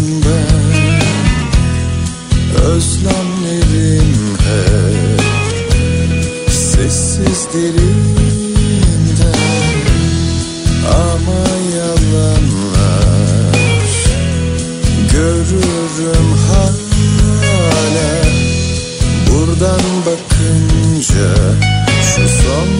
ben Özlemlerim hep sessiz derinde Ama yalanlar görürüm hala Buradan bakınca şu sonsuz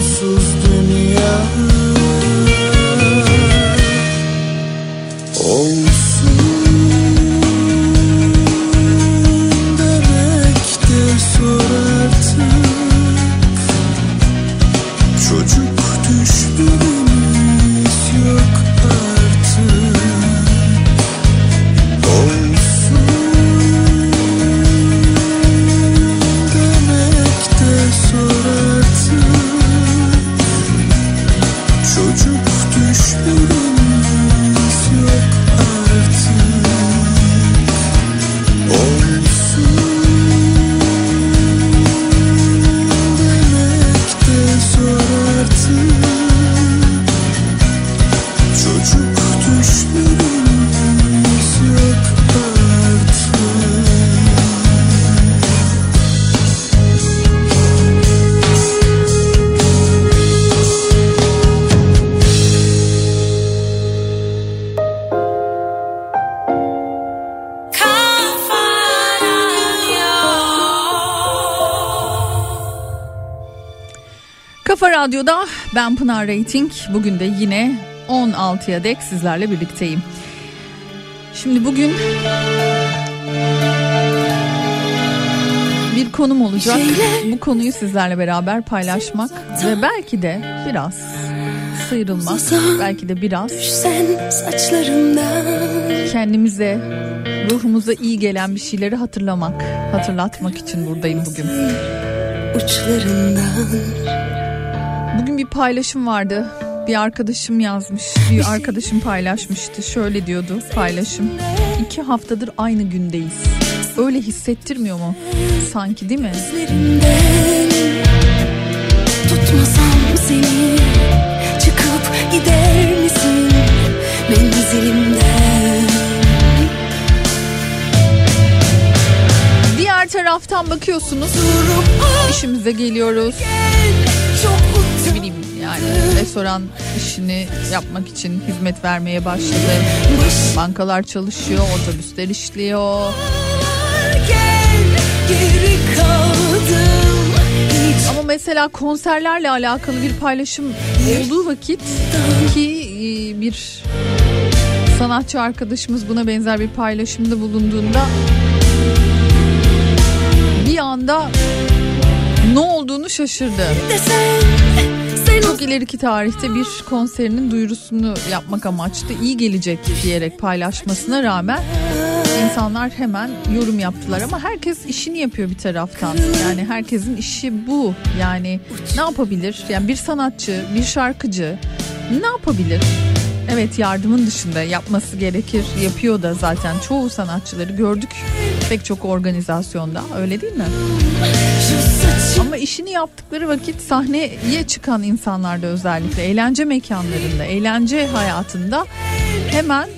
Radyo'da ben Pınar Rating. Bugün de yine 16'ya dek sizlerle birlikteyim. Şimdi bugün bir konum olacak. Bu konuyu sizlerle beraber paylaşmak ve belki de biraz sıyrılmak, belki de biraz kendimize, ruhumuza iyi gelen bir şeyleri hatırlamak, hatırlatmak için buradayım bugün. uçlarından bir paylaşım vardı. Bir arkadaşım yazmış, bir arkadaşım paylaşmıştı. Şöyle diyordu paylaşım. İki haftadır aynı gündeyiz. Öyle hissettirmiyor mu? Sanki değil mi? Tutmasam seni Çıkıp gider misin Menzilimden Diğer taraftan bakıyorsunuz. işimize geliyoruz. Bileyim yani restoran işini yapmak için hizmet vermeye başladı. Bankalar çalışıyor, otobüsler işliyor. Ama mesela konserlerle alakalı bir paylaşım olduğu vakit ki e, bir sanatçı arkadaşımız buna benzer bir paylaşımda bulunduğunda bir anda ne olduğunu şaşırdı. desen Sen Çok ileriki tarihte bir konserinin duyurusunu yapmak amaçlı iyi gelecek diyerek paylaşmasına rağmen insanlar hemen yorum yaptılar ama herkes işini yapıyor bir taraftan. Yani herkesin işi bu. Yani ne yapabilir? Yani bir sanatçı, bir şarkıcı ne yapabilir? Evet yardımın dışında yapması gerekir. Yapıyor da zaten çoğu sanatçıları gördük pek çok organizasyonda. Öyle değil mi? Ama işini yaptıkları vakit sahneye çıkan insanlarda özellikle eğlence mekanlarında, eğlence hayatında hemen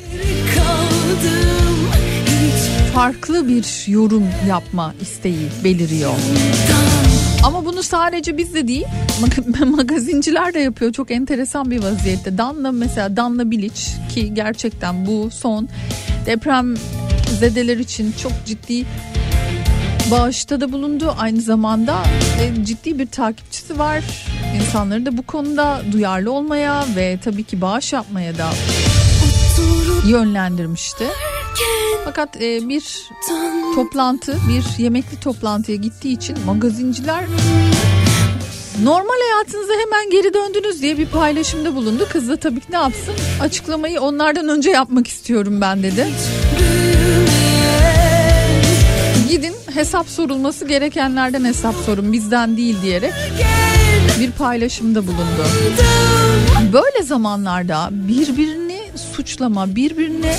farklı bir yorum yapma isteği beliriyor. Ama bunu sadece biz de değil mag- magazinciler de yapıyor çok enteresan bir vaziyette. Danla mesela Danla Bilic ki gerçekten bu son deprem zedeler için çok ciddi bağışta da bulundu. Aynı zamanda e, ciddi bir takipçisi var. İnsanları da bu konuda duyarlı olmaya ve tabii ki bağış yapmaya da yönlendirmişti. Fakat e, bir toplantı, bir yemekli toplantıya gittiği için magazinciler normal hayatınıza hemen geri döndünüz diye bir paylaşımda bulundu. Kız da tabii ki ne yapsın? Açıklamayı onlardan önce yapmak istiyorum ben dedi. Gidin hesap sorulması gerekenlerden hesap sorun bizden değil diyerek bir paylaşımda bulundu. Böyle zamanlarda birbirini suçlama, birbirine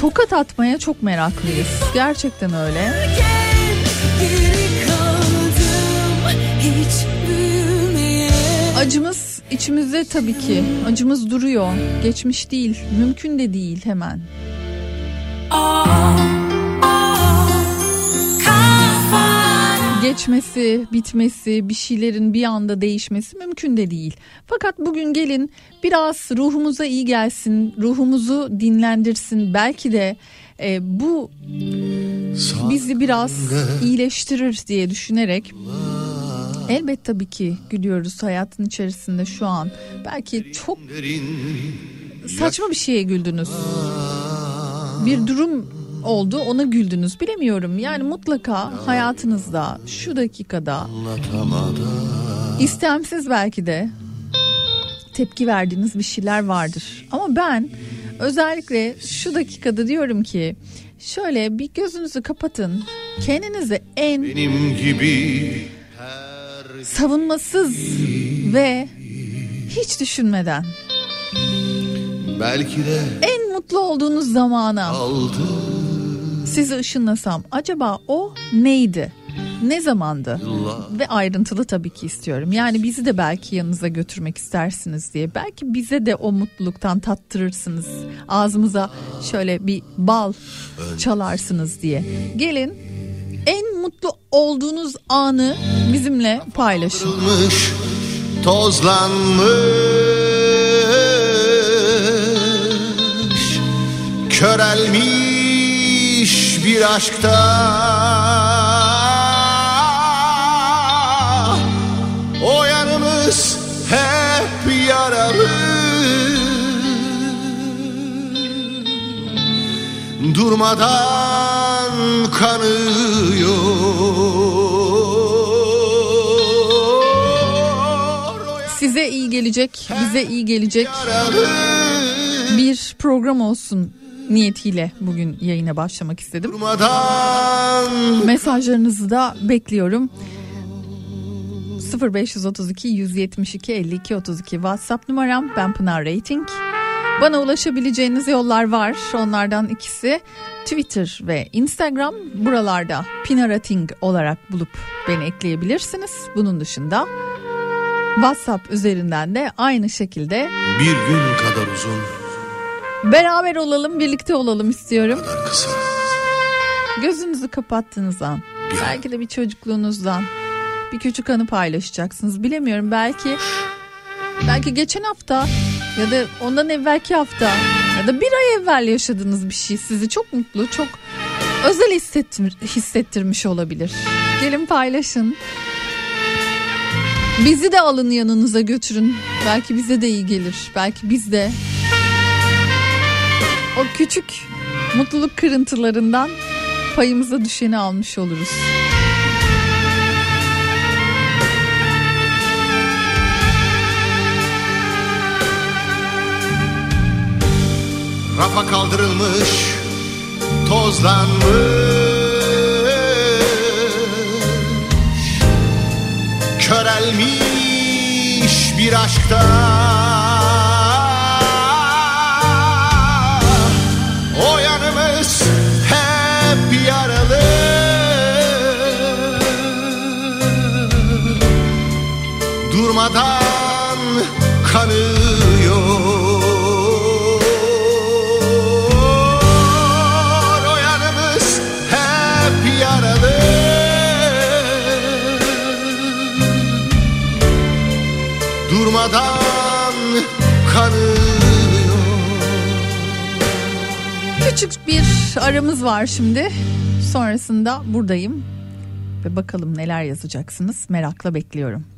tokat atmaya çok meraklıyız. Gerçekten öyle. Acımız içimizde tabii ki. Acımız duruyor. Geçmiş değil. Mümkün de değil hemen. Geçmesi, bitmesi, bir şeylerin bir anda değişmesi mümkün de değil. Fakat bugün gelin biraz ruhumuza iyi gelsin, ruhumuzu dinlendirsin. Belki de e, bu bizi biraz iyileştirir diye düşünerek Elbet tabii ki gülüyoruz hayatın içerisinde şu an. Belki çok saçma bir şeye güldünüz. Bir durum oldu ona güldünüz bilemiyorum. Yani mutlaka hayatınızda şu dakikada istemsiz belki de tepki verdiğiniz bir şeyler vardır. Ama ben özellikle şu dakikada diyorum ki şöyle bir gözünüzü kapatın. Kendinizi en Benim gibi savunmasız ve hiç düşünmeden belki de en mutlu olduğunuz zamana aldı sizi ışınlasam acaba o neydi? Ne zamandı? Ve ayrıntılı tabii ki istiyorum. Yani bizi de belki yanınıza götürmek istersiniz diye. Belki bize de o mutluluktan tattırırsınız. Ağzımıza şöyle bir bal çalarsınız diye. Gelin en mutlu olduğunuz anı bizimle paylaşın. Tozlanmış Körelmiş bir aşkta. O yanımız hep yaralı Durmadan kanıyor. Size iyi gelecek, bize iyi gelecek. Bir program olsun niyetiyle bugün yayına başlamak istedim. durmadan Mesajlarınızı da bekliyorum. 0532 172 52 32 WhatsApp numaram ben Pınar Rating. Bana ulaşabileceğiniz yollar var. Onlardan ikisi Twitter ve Instagram. Buralarda Pinar Rating olarak bulup beni ekleyebilirsiniz. Bunun dışında WhatsApp üzerinden de aynı şekilde bir gün kadar uzun beraber olalım, birlikte olalım istiyorum. Gözünüzü kapattığınız an belki de bir çocukluğunuzdan bir küçük anı paylaşacaksınız. Bilemiyorum belki belki geçen hafta ya da ondan evvelki hafta ya da bir ay evvel yaşadığınız bir şey sizi çok mutlu, çok özel hissettir, hissettirmiş olabilir. Gelin paylaşın. Bizi de alın yanınıza götürün. Belki bize de iyi gelir. Belki biz de o küçük mutluluk kırıntılarından payımıza düşeni almış oluruz. Rafa kaldırılmış tozlanmış Körelmiş bir aşkta Durmadan kanıyor O yanımız hep yaralı Durmadan kanıyor Küçük bir aramız var şimdi. Sonrasında buradayım. Ve bakalım neler yazacaksınız. Merakla bekliyorum.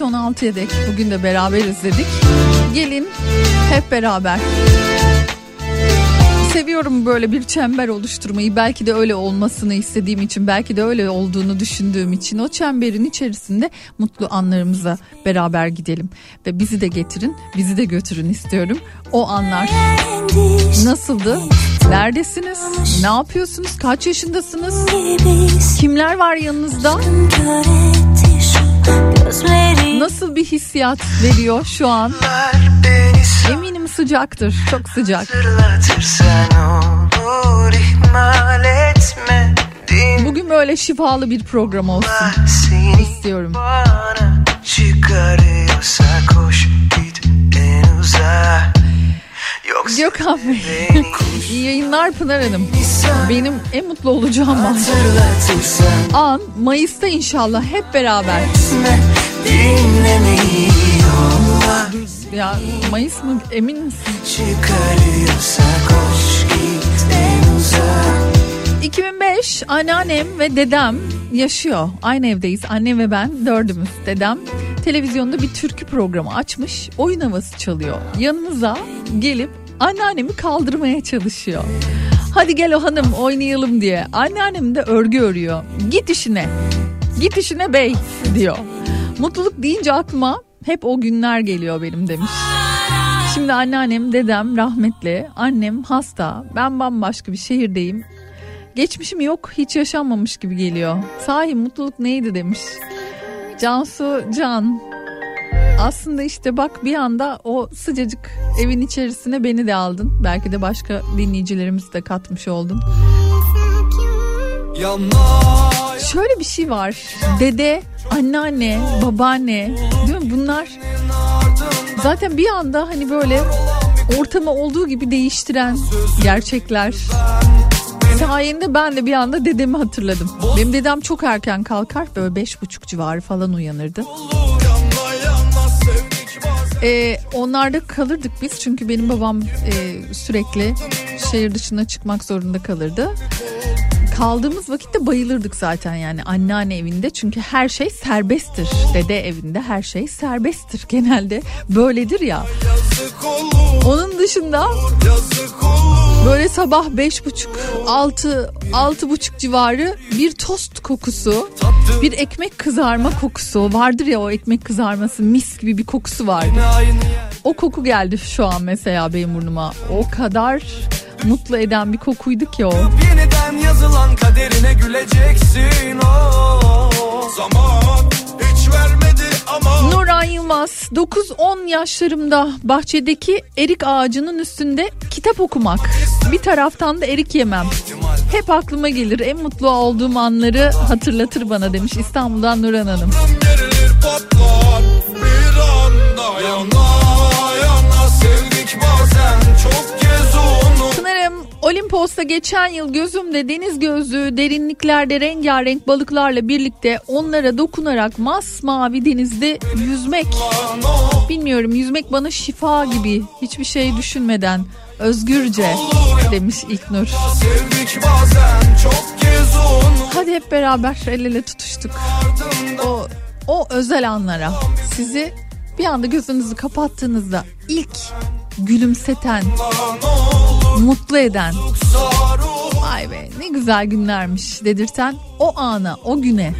Saat 16'ya dek bugün de beraberiz dedik. Gelin hep beraber. Seviyorum böyle bir çember oluşturmayı. Belki de öyle olmasını istediğim için, belki de öyle olduğunu düşündüğüm için o çemberin içerisinde mutlu anlarımıza beraber gidelim ve bizi de getirin, bizi de götürün istiyorum. O anlar nasıldı? Neredesiniz? Ne yapıyorsunuz? Kaç yaşındasınız? Kimler var yanınızda? Nasıl bir hissiyat veriyor şu an? Eminim sıcaktır. Çok sıcak. hatırlatırsan olur ihmal etme Bugün böyle şifalı bir program olsun istiyorum. bana çıkarıyorsa koş git en uzağa Yoksa Gökhan Bey. İyi yayınlar Pınar Hanım. Benim en mutlu olacağım an. An Mayıs'ta inşallah hep beraber. Ya Mayıs mı emin misin? Çıkarıyorsa koş git en uzağa 2005 anneannem ve dedem yaşıyor. Aynı evdeyiz. Annem ve ben dördümüz. Dedem televizyonda bir türkü programı açmış. Oyun havası çalıyor. Yanımıza gelip anneannemi kaldırmaya çalışıyor. Hadi gel o hanım oynayalım diye. Anneannem de örgü örüyor. Git işine. Git işine bey diyor. Mutluluk deyince aklıma hep o günler geliyor benim demiş. Şimdi anneannem, dedem rahmetli, annem hasta, ben bambaşka bir şehirdeyim. Geçmişim yok, hiç yaşanmamış gibi geliyor. Sahi mutluluk neydi demiş. Cansu Can. Aslında işte bak bir anda o sıcacık evin içerisine beni de aldın. Belki de başka dinleyicilerimizi de katmış oldun. Şöyle bir şey var. Dede, anneanne, babaanne değil mi? Bunlar zaten bir anda hani böyle ortamı olduğu gibi değiştiren gerçekler. Sayende ben de bir anda dedemi hatırladım. Benim dedem çok erken kalkar böyle beş buçuk civarı falan uyanırdı. Ee, onlarda kalırdık biz çünkü benim babam e, sürekli şehir dışına çıkmak zorunda kalırdı. Kaldığımız vakitte bayılırdık zaten yani anneanne evinde çünkü her şey serbesttir. Dede evinde her şey serbesttir genelde böyledir ya. Onun dışında böyle sabah beş buçuk altı altı buçuk civarı bir tost kokusu bir ekmek kızarma kokusu vardır ya o ekmek kızarması mis gibi bir kokusu vardı. O koku geldi şu an mesela benim burnuma. O kadar mutlu eden bir kokuydu ki o. Yeniden yazılan kaderine güleceksin o Zaman hiç vermedi Nurhan Yılmaz 9-10 yaşlarımda bahçedeki erik ağacının üstünde kitap okumak. Bir taraftan da erik yemem. Hep aklıma gelir en mutlu olduğum anları hatırlatır bana demiş İstanbul'dan Nurhan Hanım. yana yana sevdik bazen çok Olimpos'ta geçen yıl gözümde deniz gözlüğü derinliklerde rengarenk balıklarla birlikte onlara dokunarak masmavi denizde yüzmek. Bilmiyorum yüzmek bana şifa gibi hiçbir şey düşünmeden özgürce demiş onu Hadi hep beraber el ele tutuştuk. O, o özel anlara sizi bir anda gözünüzü kapattığınızda ilk gülümseten, mutlu eden, vay be ne güzel günlermiş dedirten o ana, o güne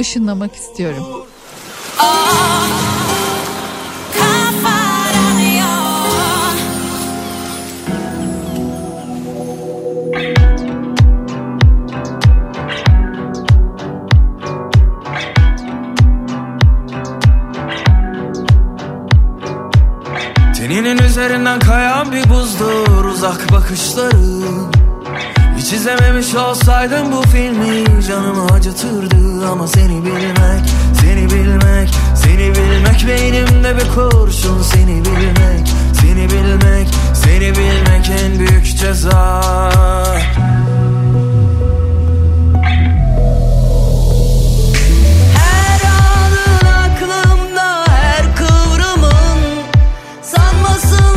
ışınlamak istiyorum. Teninin üzerinden kayan bir buzdur uzak bakışların Hiç izlememiş olsaydım bu filmi canımı acıtırdı. Ama seni bilmek, seni bilmek, seni bilmek Beynimde bir kurşun. Seni bilmek, seni bilmek, seni bilmek en büyük ceza so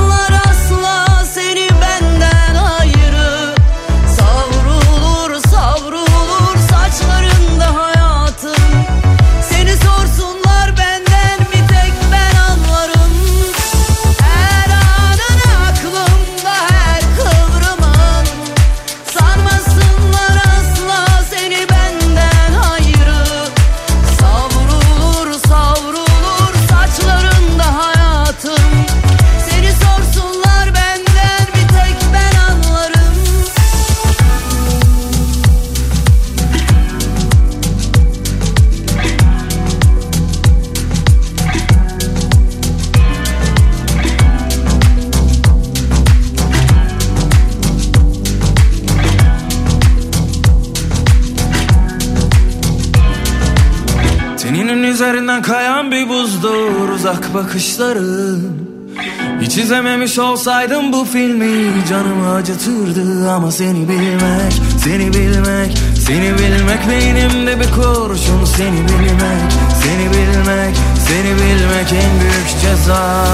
Üzerinden kayan bir buzdur uzak bakışların. Hiç izlememiş olsaydım bu filmi canımı acıtırdı Ama seni bilmek, seni bilmek, seni bilmek Beynimde bir kurşun seni bilmek, seni bilmek, seni bilmek en büyük ceza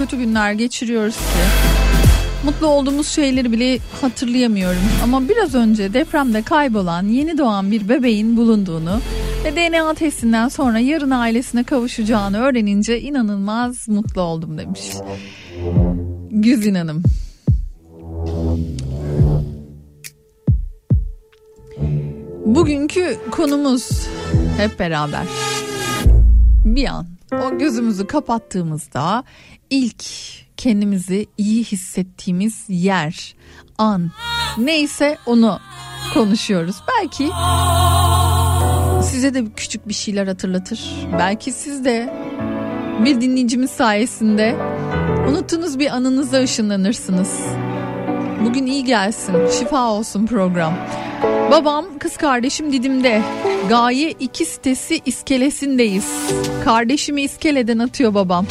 kötü günler geçiriyoruz ki. Mutlu olduğumuz şeyleri bile hatırlayamıyorum. Ama biraz önce depremde kaybolan yeni doğan bir bebeğin bulunduğunu ve DNA testinden sonra yarın ailesine kavuşacağını öğrenince inanılmaz mutlu oldum demiş. Güzin Hanım. Bugünkü konumuz hep beraber bir an o gözümüzü kapattığımızda ilk kendimizi iyi hissettiğimiz yer, an neyse onu konuşuyoruz. Belki size de küçük bir şeyler hatırlatır. Belki siz de bir dinleyicimiz sayesinde unuttuğunuz bir anınıza ışınlanırsınız. Bugün iyi gelsin, şifa olsun program. Babam, kız kardeşim Didim'de. Gaye 2 sitesi iskelesindeyiz. Kardeşimi iskeleden atıyor babam.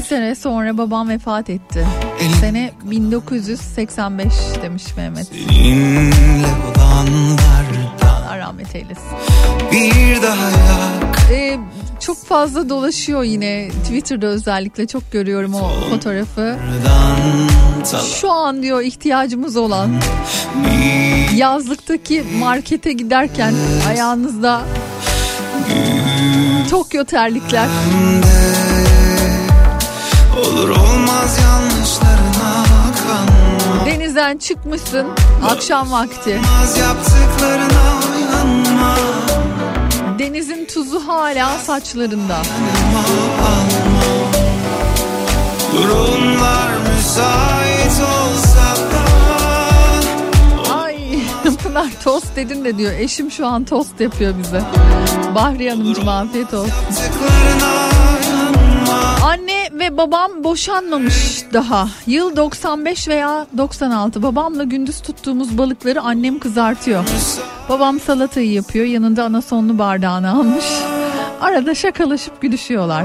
Bir sene sonra babam vefat etti. Sene 1985 demiş Mehmet. Seninle olanlardan Allah rahmet eylesin. bir daha yak Ee, çok fazla dolaşıyor yine Twitter'da özellikle çok görüyorum o fotoğrafı. Şu an diyor ihtiyacımız olan yazlıktaki markete giderken ayağınızda Tokyo terlikler. Olur olmaz yanlışlarına kanma Denizden çıkmışsın akşam vakti. Az yaptıklarına uyanma Denizin tuzu hala saçlarında. Durumlar müsait olsa da Ay Pınar tost dedin de diyor. Eşim şu an tost yapıyor bize. Bahri Hanımcığım afiyet olsun. Yaptıklarına Anne ve babam boşanmamış daha. Yıl 95 veya 96. Babamla gündüz tuttuğumuz balıkları annem kızartıyor. Babam salatayı yapıyor. Yanında anasonlu bardağını almış. Arada şakalaşıp gülüşüyorlar.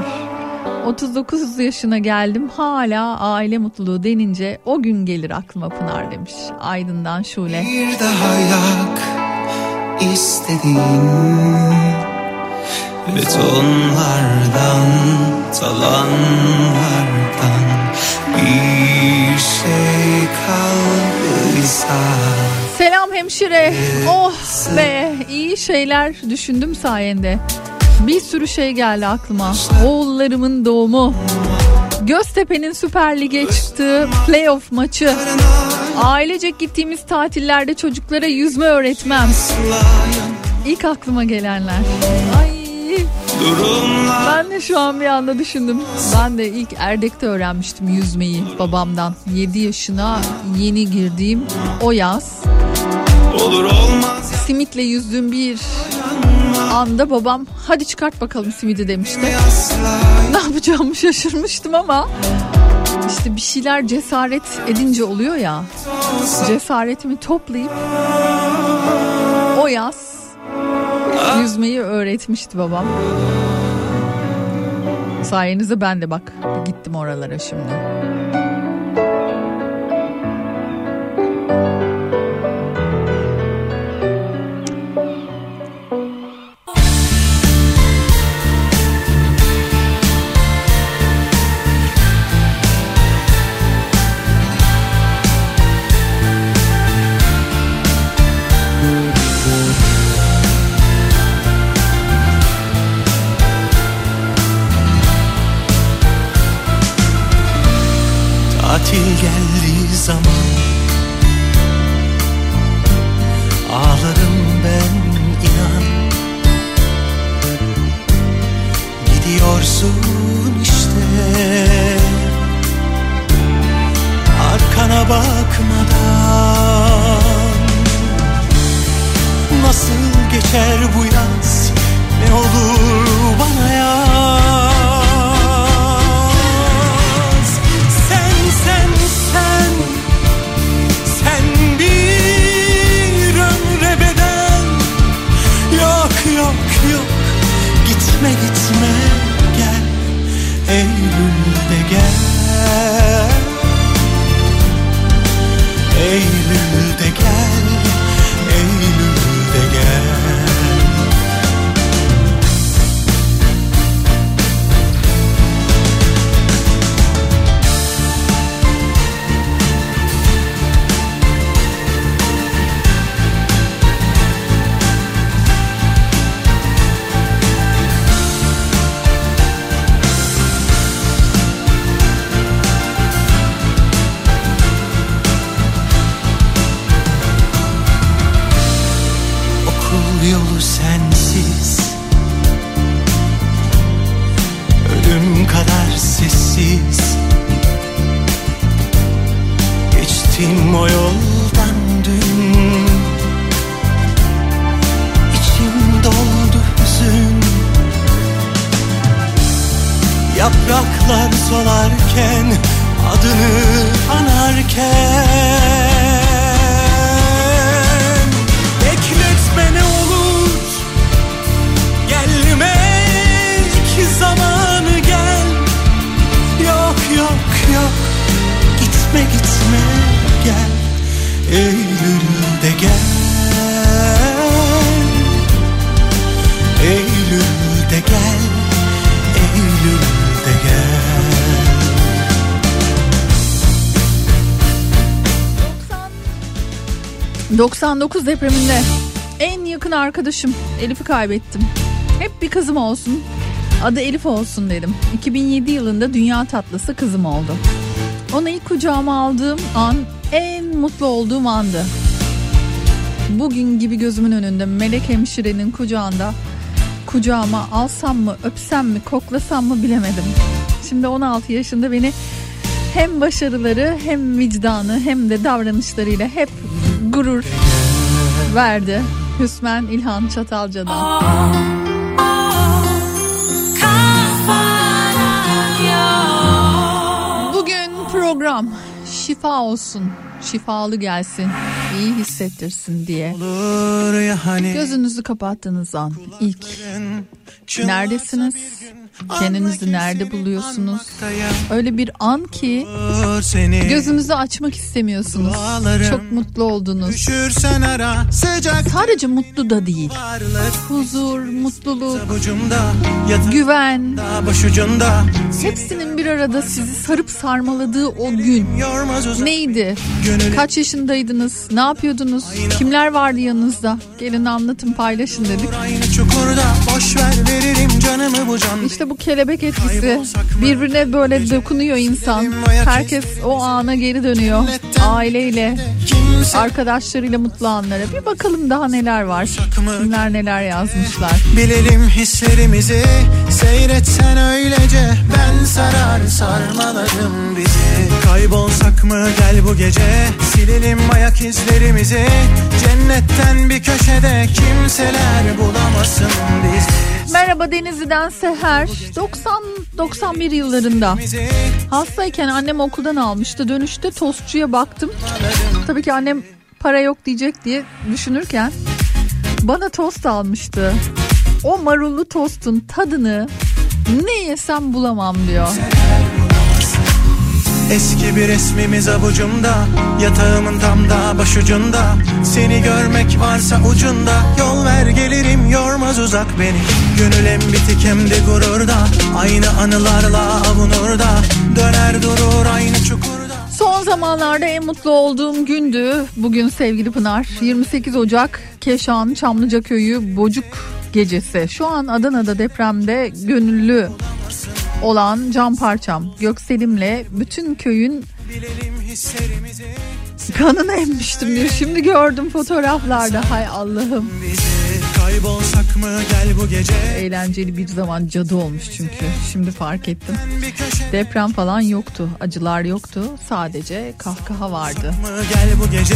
39 yaşına geldim hala aile mutluluğu denince o gün gelir aklıma Pınar demiş. Aydın'dan Şule. Bir daha yak istediğin Betonlardan, talanlardan Bir şey kaldıysa Selam hemşire. Oh be iyi şeyler düşündüm sayende. Bir sürü şey geldi aklıma. Oğullarımın doğumu. Göztepe'nin Süper Lig'e çıktığı playoff maçı. Ailecek gittiğimiz tatillerde çocuklara yüzme öğretmem. İlk aklıma gelenler. Ay. Ben de şu an bir anda düşündüm. Ben de ilk Erdek'te öğrenmiştim yüzmeyi babamdan. 7 yaşına yeni girdiğim o yaz. Olur olmaz Simitle yüzdüğüm bir anda babam hadi çıkart bakalım simidi demişti. Ne yapacağımı şaşırmıştım ama işte bir şeyler cesaret edince oluyor ya. Cesaretimi toplayıp o yaz yüzmeyi öğretmişti babam. Sayenizde ben de bak gittim oralara şimdi. 99 depreminde en yakın arkadaşım Elif'i kaybettim. Hep bir kızım olsun. Adı Elif olsun dedim. 2007 yılında dünya tatlısı kızım oldu. Onu ilk kucağıma aldığım an en mutlu olduğum andı. Bugün gibi gözümün önünde melek hemşirenin kucağında kucağıma alsam mı, öpsem mi, koklasam mı bilemedim. Şimdi 16 yaşında beni hem başarıları hem vicdanı hem de davranışlarıyla hep gurur verdi. Hüsmen İlhan Çatalca'dan. Bugün program şifa olsun, şifalı gelsin iyi hissettirsin diye. Olur ya hani Gözünüzü kapattığınız an ilk neredesiniz? Kendinizi nerede buluyorsunuz? Öyle bir an ki gözünüzü açmak istemiyorsunuz. Çok mutlu oldunuz. Sadece mutlu da değil. Huzur, mutluluk, güven. Hepsinin bir arada sizi sarıp sarmaladığı o gün. Neydi? Kaç yaşındaydınız? Ne yapıyordunuz? Kimler vardı yanınızda? Gelin anlatın paylaşın dedik. İşte bu kelebek etkisi birbirine böyle dokunuyor insan. Herkes o ana geri dönüyor. Aileyle, Kimse arkadaşlarıyla mutlu anlara. Bir bakalım daha neler var. Kimler neler yazmışlar. Bilelim hislerimizi Seyretsen öylece Ben sarar sarmaladım bizi Kaybolsak mı gel bu gece Silelim ayak izlerimizi Cennetten bir köşede Kimseler bulamasın bizi Merhaba Denizli'den Seher. 90-91 yıllarında. Hastayken annem okuldan almıştı. Dönüşte tostçuya baktım. Tabii ki annem para yok diyecek diye düşünürken bana tost almıştı. O marullu tostun tadını ne yesem bulamam diyor. Eski bir resmimiz avucumda Yatağımın tam da başucunda Seni görmek varsa ucunda Yol ver gelirim yormaz uzak beni Gönül hem bitik hem de gururda Aynı anılarla avunur Döner durur aynı çukurda Son zamanlarda en mutlu olduğum gündü. Bugün sevgili Pınar 28 Ocak Keşan Çamlıca Köyü Bocuk gecesi. Şu an Adana'da depremde gönüllü olan can parçam Gökselim'le bütün köyün kanını emmiştim diyor. Şimdi gördüm fotoğraflarda. Hay Allah'ım. Kaybolsak mı gel bu gece Eğlenceli bir zaman cadı olmuş çünkü. Şimdi fark ettim. Deprem falan yoktu. Acılar yoktu. Sadece kahkaha vardı. gel bu gece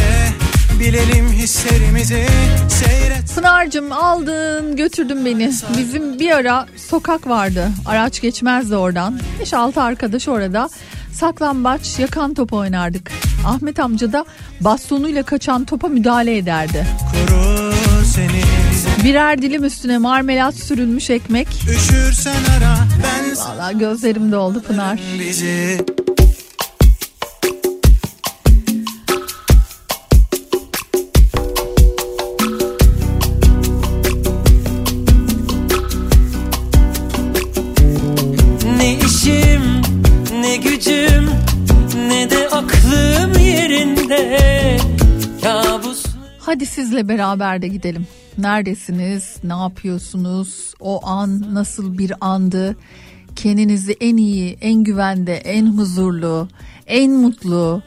Bilelim hislerimizi Seyret Pınar'cığım aldın götürdün beni. Bizim bir ara sokak vardı. Araç geçmezdi oradan. 5-6 arkadaş orada. Saklambaç, yakan top oynardık. Ahmet amca da bastonuyla kaçan topa müdahale ederdi. Korur seni Birer dilim üstüne marmelat sürülmüş ekmek. Üşürsen ara ben Valla gözlerim doldu Pınar. bizi Hadi sizle beraber de gidelim. Neredesiniz? Ne yapıyorsunuz? O an nasıl bir andı? Kendinizi en iyi, en güvende, en huzurlu, en mutlu,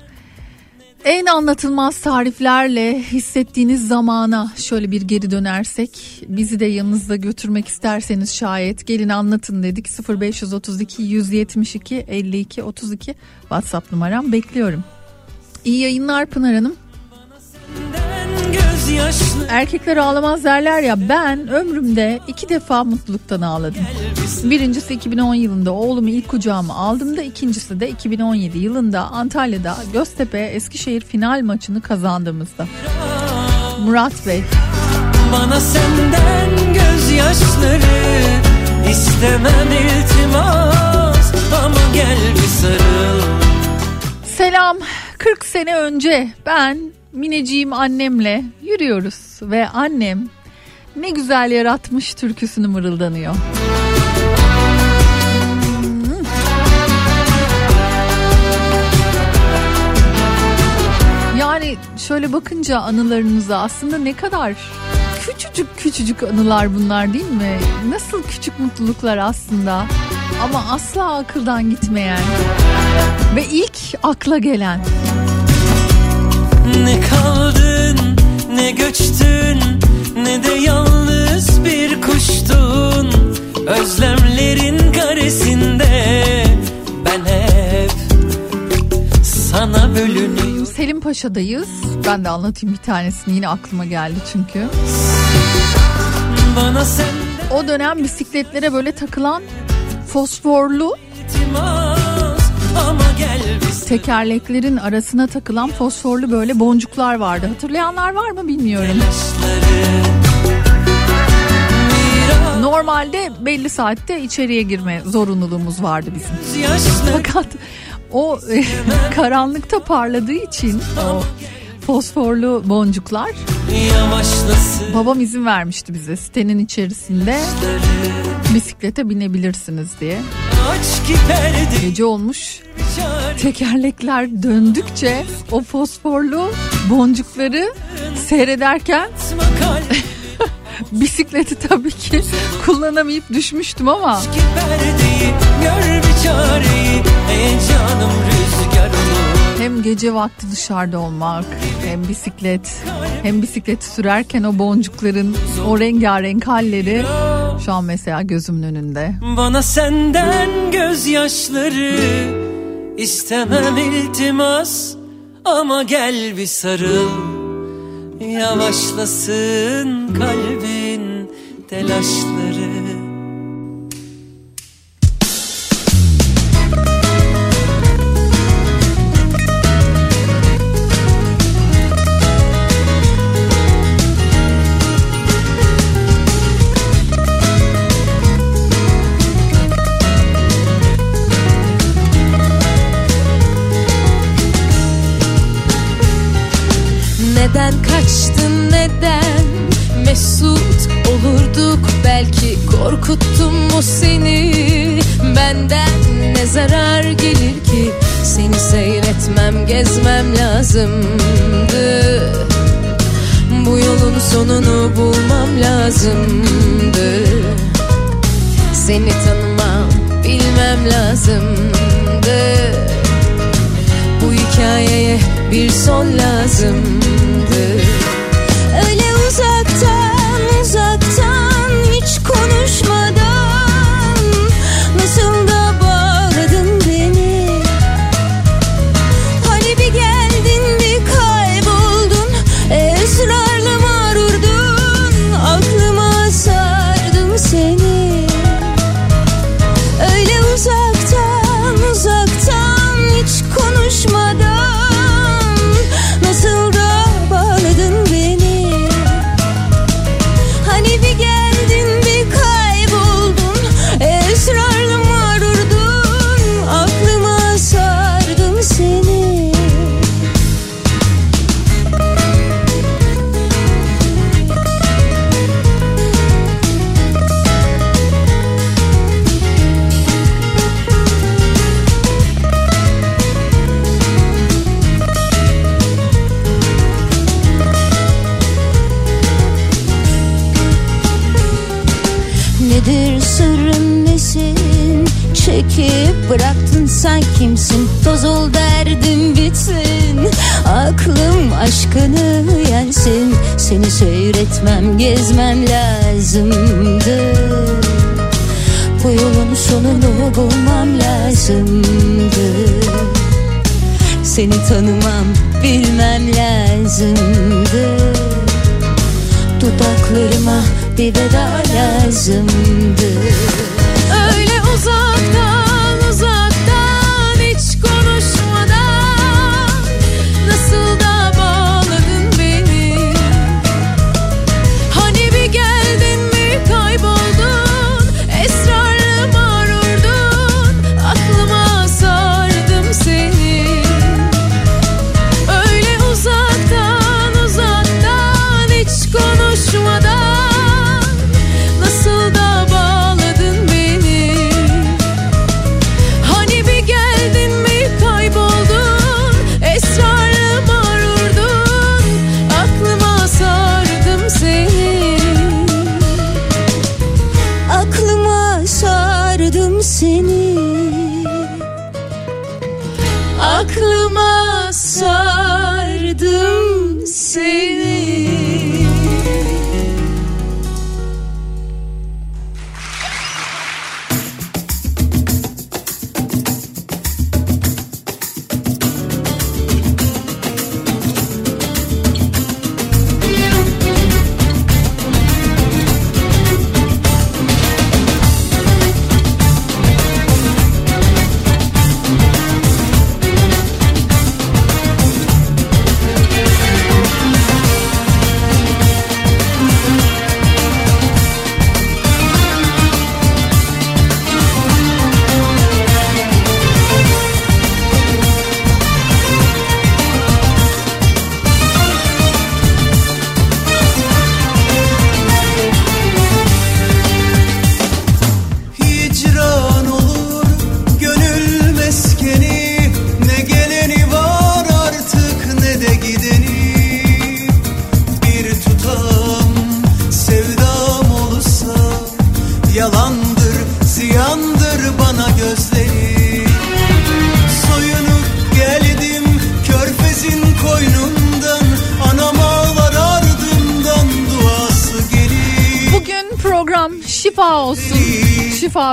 en anlatılmaz tariflerle hissettiğiniz zamana şöyle bir geri dönersek bizi de yanınızda götürmek isterseniz şayet gelin anlatın dedik 0532 172 52 32 WhatsApp numaram bekliyorum. İyi yayınlar Pınar Hanım. Erkekler ağlamaz derler ya ben ömrümde iki defa mutluluktan ağladım. Birincisi 2010 yılında oğlumu ilk kucağıma aldığımda ikincisi de 2017 yılında Antalya'da Göztepe Eskişehir final maçını kazandığımızda. Murat Bey Bana senden gözyaşları istemem iltimas Ama gel bir sarıl selam 40 sene önce ben mineciğim annemle yürüyoruz ve annem ne güzel yaratmış türküsünü mırıldanıyor. Yani şöyle bakınca anılarınıza aslında ne kadar küçücük küçücük anılar bunlar değil mi? Nasıl küçük mutluluklar aslında ama asla akıldan gitmeyen ve ilk akla gelen. Ne kaldın ne göçtün ne de yalnız bir kuştun Özlemlerin karesinde ben hep sana bölünüyorum Selim Paşa'dayız. Ben de anlatayım bir tanesini yine aklıma geldi çünkü. Bana senden O dönem bisikletlere böyle takılan fosforlu Tekerleklerin arasına takılan fosforlu böyle boncuklar vardı. Hatırlayanlar var mı bilmiyorum. Normalde belli saatte içeriye girme zorunluluğumuz vardı bizim. Fakat o e, karanlıkta parladığı için o fosforlu boncuklar Yavaşlasın babam izin vermişti bize sitenin içerisinde bisiklete binebilirsiniz diye. Gece olmuş tekerlekler döndükçe o fosforlu boncukları seyrederken bisikleti tabii ki kullanamayıp düşmüştüm ama ki perdeyi Gör bir çareyi Ey canım hem gece vakti dışarıda olmak hem bisiklet hem bisikleti sürerken o boncukların o rengarenk halleri şu an mesela gözümün önünde. Bana senden gözyaşları istemem iltimas ama gel bir sarıl yavaşlasın kalbin telaşları. Gezmem lazımdı. Bu yolun sonunu bulmam lazımdı. Seni tanımam bilmem lazımdı. Bu hikayeye bir son lazımdı gezmem lazımdı. Bu yolun sonunu bulmam lazımdı. Seni tanımam bilmem lazımdı. Dudaklarıma bir veda lazımdı. Öyle uzaktan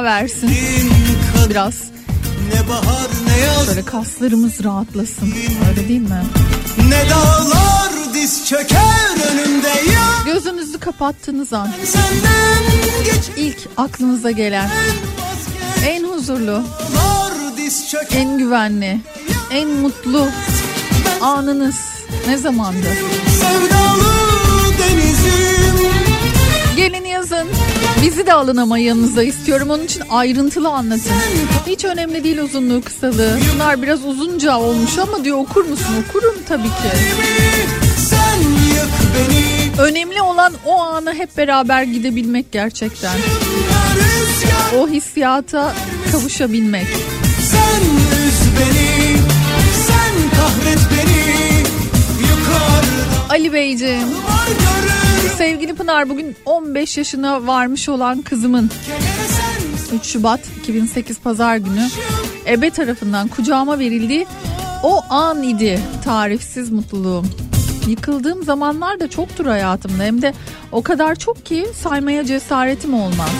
Versin. Biraz Ne bahar ne yaz böyle kaslarımız rahatlasın. Öyle değil mi? ne dağlar diz çöker önümde ya Gözünüzü kapattığınız an ilk aklınıza gelen en huzurlu, en güvenli, en mutlu anınız ne zamandı? Sevdalı denizim Gelin yazın. Bizi de alın ama yanınıza istiyorum. Onun için ayrıntılı anlatın. Hiç önemli değil uzunluğu kısalığı. Bunlar biraz uzunca olmuş ama diyor okur musun? Okurum tabii ki. Önemli olan o anı hep beraber gidebilmek gerçekten. O hissiyata kavuşabilmek. sen üz beni Sen kahret beni Yukarıda Ali Beyciğim, sevgili Pınar bugün 15 yaşına varmış olan kızımın Keder sen 3 Şubat 2008 Pazar günü ebe tarafından kucağıma verildiği o an idi tarifsiz mutluluğum. Yıkıldığım zamanlar da çoktur hayatımda hem de o kadar çok ki saymaya cesaretim olmaz.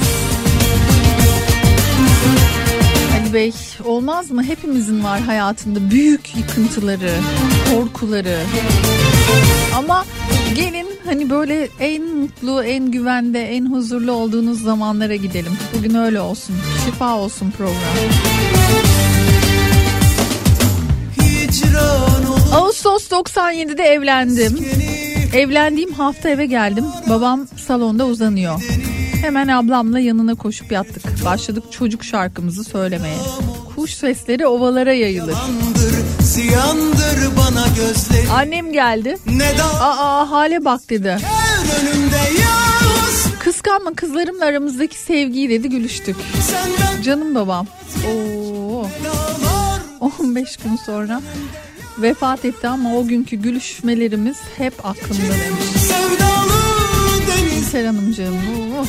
Ali Bey olmaz mı? Hepimizin var hayatında büyük yıkıntıları, korkuları. Ama gelin hani böyle en mutlu, en güvende, en huzurlu olduğunuz zamanlara gidelim. Bugün öyle olsun. Şifa olsun program. Ağustos 97'de evlendim. Evlendiğim hafta eve geldim. Babam salonda uzanıyor. Hemen ablamla yanına koşup yattık. Başladık çocuk şarkımızı söylemeye. Kuş sesleri ovalara yayılır. Ziyandır bana gözleri Annem geldi. Ne dağlar Aa hale bak dedi. Kıskanma kızlarımla aramızdaki sevgiyi dedi gülüştük. Senden Canım babam. Oo. dağlar 15 gün sonra vefat etti ama o günkü gülüşmelerimiz hep aklımda demiş. Sevdalı deniz oo.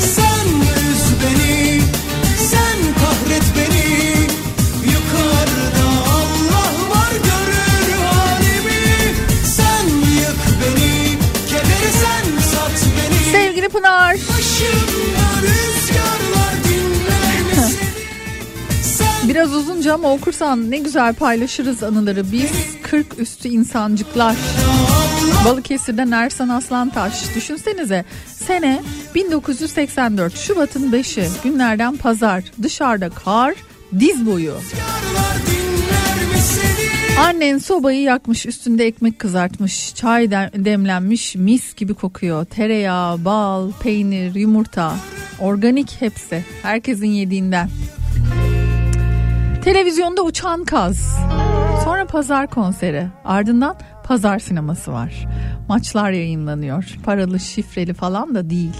Sen üz beni Sen kahret beni Pınar. Biraz uzunca ama okursan ne güzel paylaşırız anıları. Biz 40 üstü insancıklar. Balıkesir'den Ersan Aslantaş. Düşünsenize sene 1984 Şubat'ın 5'i günlerden pazar dışarıda kar diz boyu. Annen sobayı yakmış üstünde ekmek kızartmış çay de- demlenmiş mis gibi kokuyor. Tereyağı bal peynir yumurta. Organik hepsi. Herkesin yediğinden. Televizyonda uçan kaz. Sonra pazar konseri. Ardından pazar sineması var. Maçlar yayınlanıyor. Paralı şifreli falan da değil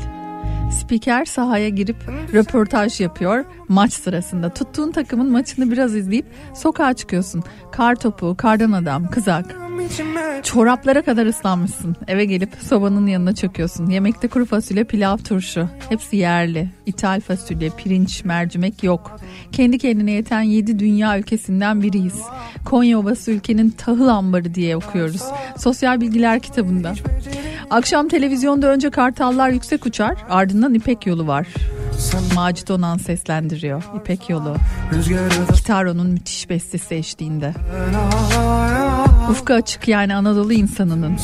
Spiker sahaya girip röportaj yapıyor maç sırasında. Tuttuğun takımın maçını biraz izleyip sokağa çıkıyorsun. Kar topu, kardan adam, kızak. Çoraplara kadar ıslanmışsın. Eve gelip sobanın yanına çöküyorsun. Yemekte kuru fasulye, pilav, turşu. Hepsi yerli. İthal fasulye, pirinç, mercimek yok. Kendi kendine yeten 7 dünya ülkesinden biriyiz. Konya Ovası ülkenin tahıl ambarı diye okuyoruz. Sosyal bilgiler kitabında. Akşam televizyonda önce kartallar yüksek uçar ardından İpek yolu var. Macit Onan seslendiriyor İpek yolu. Kitaro'nun müthiş bestesi eşliğinde. Ufku açık yani Anadolu insanının.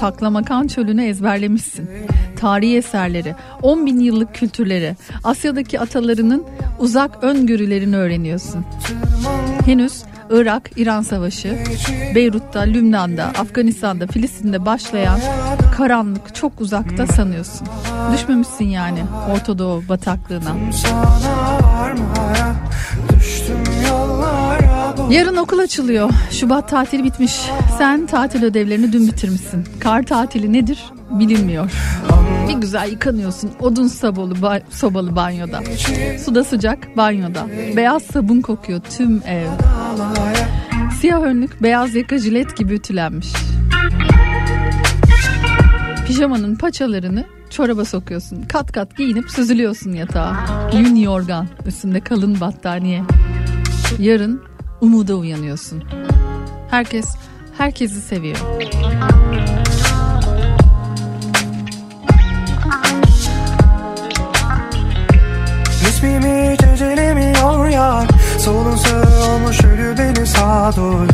Taklamakan çölünü ezberlemişsin. Tarihi eserleri, 10 bin yıllık kültürleri, Asya'daki atalarının uzak öngörülerini öğreniyorsun. Henüz Irak, İran Savaşı, Beyrut'ta, Lübnan'da, Afganistan'da, Filistin'de başlayan karanlık çok uzakta sanıyorsun. Düşmemişsin yani Orta Doğu bataklığına. Yarın okul açılıyor. Şubat tatili bitmiş. Sen tatil ödevlerini dün bitirmişsin. Kar tatili nedir bilinmiyor. Bir güzel yıkanıyorsun odun sobalı, ba- sobalı banyoda. Suda sıcak banyoda. Beyaz sabun kokuyor tüm ev. Siyah önlük beyaz yaka jilet gibi ütülenmiş. Pijamanın paçalarını çoraba sokuyorsun. Kat kat giyinip süzülüyorsun yatağa. Yün yorgan, üstünde kalın battaniye. Yarın umuda uyanıyorsun. Herkes herkesi seviyor. İsmimi çecelemiyor ya. Solun sağ olmuş ölü beni sağdur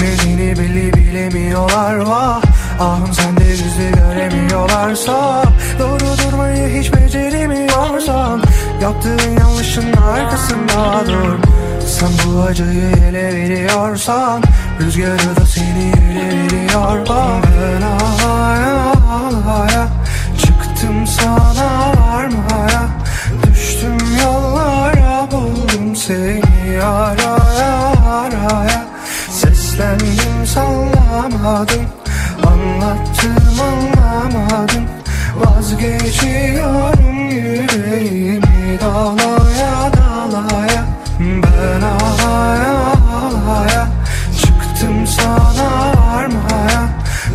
Nedeni belli bilemiyorlar. Vah! Ahım sende yüzü göremiyorlarsa. Doğru durmayı hiç beceremiyorsan Yaptığın yanlışın arkasında dur. Sen bu acıyı ele veriyorsan Rüzgarı da seni ele veriyor Bak ben ağlaya ağlaya Çıktım sana varmaya Düştüm yollara buldum seni araya araya Seslendim sallamadım Anlattım anlamadın Vazgeçiyorum yüreğimi dalaya dalaya Ben ağlaya ağlaya Çıktım sana varmaya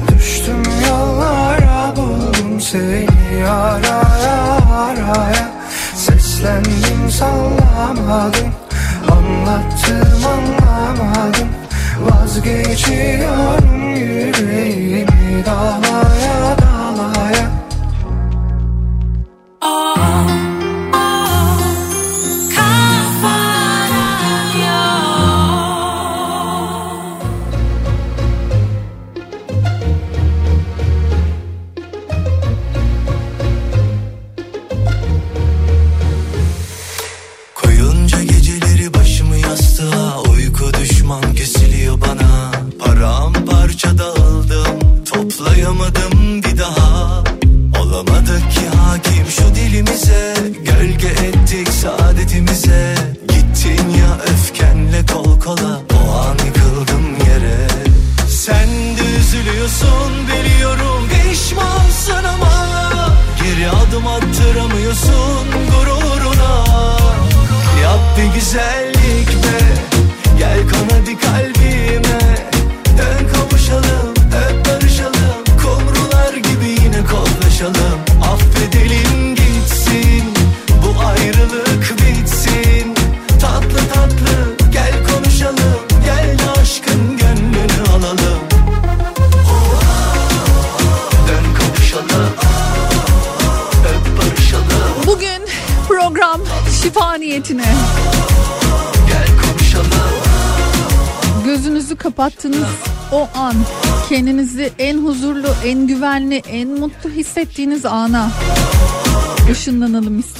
Düştüm yollara buldum seni araya araya. Seslendim sallamadım. Anlattım anlamadım. Vazgeçiyorum yüreğimi dalaya dalaya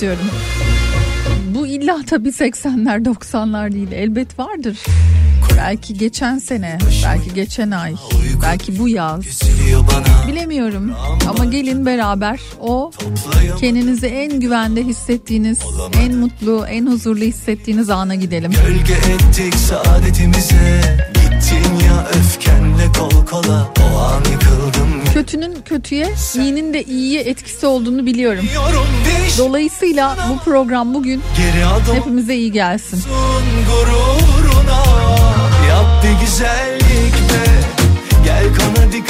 istiyorum. Bu illa tabii 80'ler 90'lar değil elbet vardır. Belki geçen sene, belki geçen ay, belki bu yaz. Bilemiyorum ama gelin beraber o kendinizi en güvende hissettiğiniz, en mutlu, en huzurlu hissettiğiniz ana gidelim. Gölge ettik saadetimize Kötünün kötüye, iyinin de iyiye etkisi olduğunu biliyorum. Dolayısıyla bu program bugün hepimize iyi gelsin. atsun gururuna Yap bir güzellik be Gel kon hadi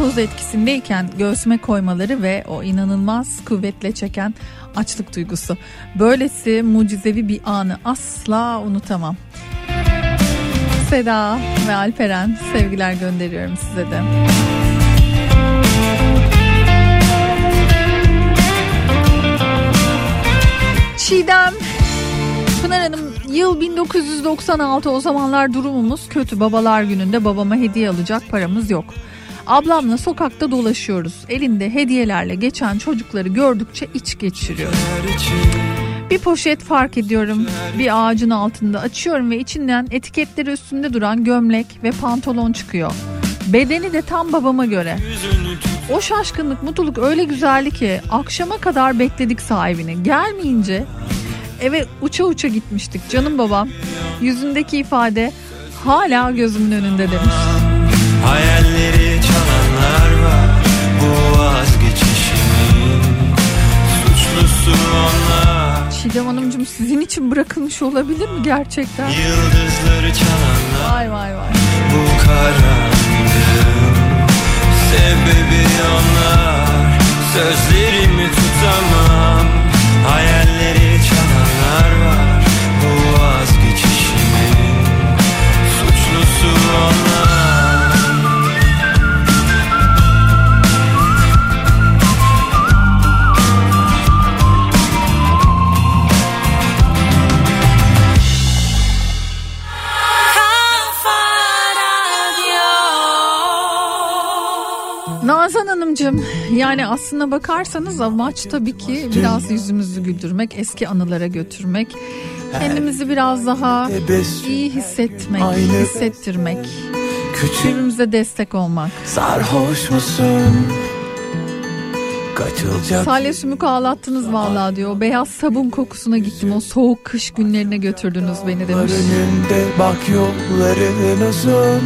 narkoz etkisindeyken göğsüme koymaları ve o inanılmaz kuvvetle çeken açlık duygusu. Böylesi mucizevi bir anı asla unutamam. Seda ve Alperen sevgiler gönderiyorum size de. Çiğdem Pınar Hanım yıl 1996 o zamanlar durumumuz kötü babalar gününde babama hediye alacak paramız yok. Ablamla sokakta dolaşıyoruz. Elinde hediyelerle geçen çocukları gördükçe iç geçiriyorum. Bir poşet fark ediyorum. Bir ağacın altında açıyorum ve içinden etiketleri üstünde duran gömlek ve pantolon çıkıyor. Bedeni de tam babama göre. O şaşkınlık, mutluluk öyle güzeldi ki akşama kadar bekledik sahibini. Gelmeyince eve uça uça gitmiştik. Canım babam yüzündeki ifade hala gözümün önünde demiş. Hayalleri çalanlar var. Bu vazgeçişimin Suçlusu onlar. Çiğdem Hanımcığım sizin için bırakılmış olabilir mi gerçekten? Yıldızları çalanlar. Vay vay vay. Bu karanlığın Sebebi onlar. Sözlerimi tutamam. Hayalleri Hanımcığım yani aslına bakarsanız amaç tabii ki biraz yüzümüzü güldürmek, eski anılara götürmek. Kendimizi biraz daha iyi hissetmek, hissettirmek, birbirimize destek olmak. sarhoş musun? Kaçılacak Salih Sümük ağlattınız vallahi diyor. Beyaz sabun kokusuna gittim. O soğuk kış günlerine götürdünüz beni demiş. önünde bak yolların uzun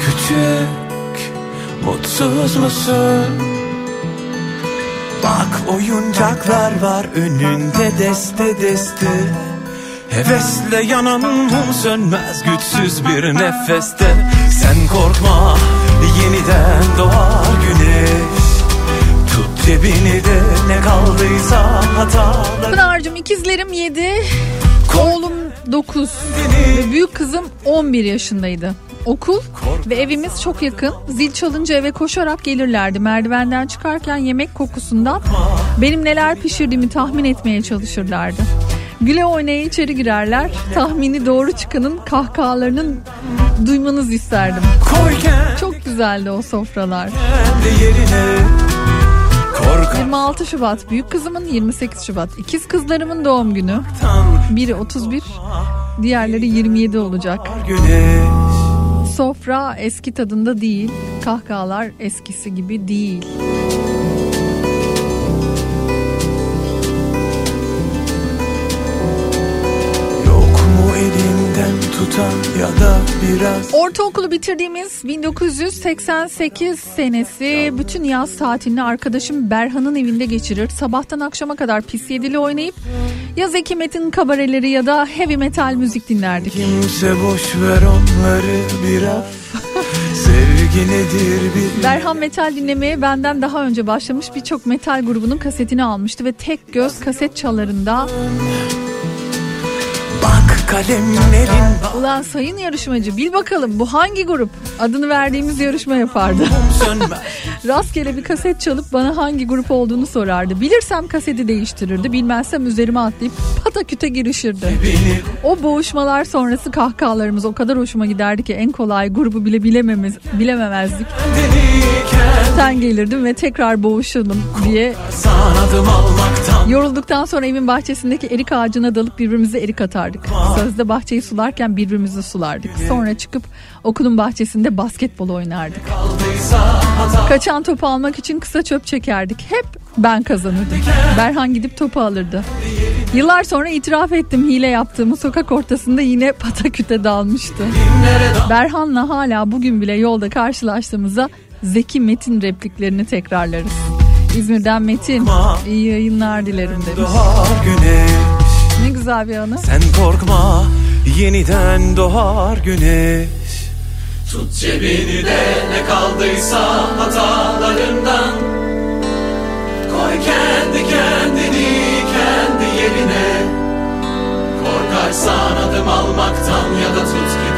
Küçük mutsuz musun? Bak oyuncaklar var önünde deste deste Hevesle yanan mum sönmez güçsüz bir nefeste Sen korkma yeniden doğar güneş Tut cebini de ne kaldıysa hatalar Pınar'cığım ikizlerim yedi. Oğlum 9 ve büyük kızım 11 yaşındaydı. Okul ve evimiz çok yakın. Zil çalınca eve koşarak gelirlerdi. Merdivenden çıkarken yemek kokusundan benim neler pişirdiğimi tahmin etmeye çalışırlardı. Güle oynaya içeri girerler. Tahmini doğru çıkanın kahkahalarının duymanızı isterdim. Çok güzeldi o sofralar. Kendi yerine Korkan 26 Şubat büyük kızımın 28 Şubat ikiz kızlarımın doğum günü. Biri 31 diğerleri 27 olacak. güneş Sofra eski tadında değil. Kahkahalar eskisi gibi değil. Tutan ya da biraz Ortaokulu bitirdiğimiz 1988 senesi bütün yaz tatilini arkadaşım Berhan'ın evinde geçirir. Sabahtan akşama kadar pis yedili oynayıp ya Zeki Metin kabareleri ya da heavy metal müzik dinlerdik. Kimse boş ver onları biraz Sevgi nedir bil Berhan metal dinlemeye benden daha önce başlamış birçok metal grubunun kasetini almıştı ve tek göz kaset çalarında kalemlerin Ulan sayın yarışmacı bil bakalım bu hangi grup? Adını verdiğimiz yarışma yapardı. Rastgele bir kaset çalıp bana hangi grup olduğunu sorardı. Bilirsem kaseti değiştirirdi. Bilmezsem üzerime atlayıp pataküte girişirdi. O boğuşmalar sonrası kahkahalarımız o kadar hoşuma giderdi ki en kolay grubu bile bilememiz, bilememezdik. Sen gelirdin ve tekrar boğuşalım diye Yorulduktan sonra evin bahçesindeki erik ağacına dalıp birbirimize erik atardık. Sözde bahçeyi sularken birbirimizi sulardık. Sonra çıkıp okulun bahçesinde basketbol oynardık. Kaçan topu almak için kısa çöp çekerdik. Hep ben kazanırdım. Berhan gidip topu alırdı. Yıllar sonra itiraf ettim hile yaptığımı sokak ortasında yine pataküte dalmıştı. Berhan'la hala bugün bile yolda karşılaştığımızda Zeki Metin repliklerini tekrarlarız. İzmir'den Metin iyi yayınlar dilerim demiş. Bir anı. Sen korkma yeniden doğar güneş. Tut cebini de ne kaldıysa hatalarından. Koy kendi kendini kendi yerine. Korkarsan adım almaktan ya da tut giderinlere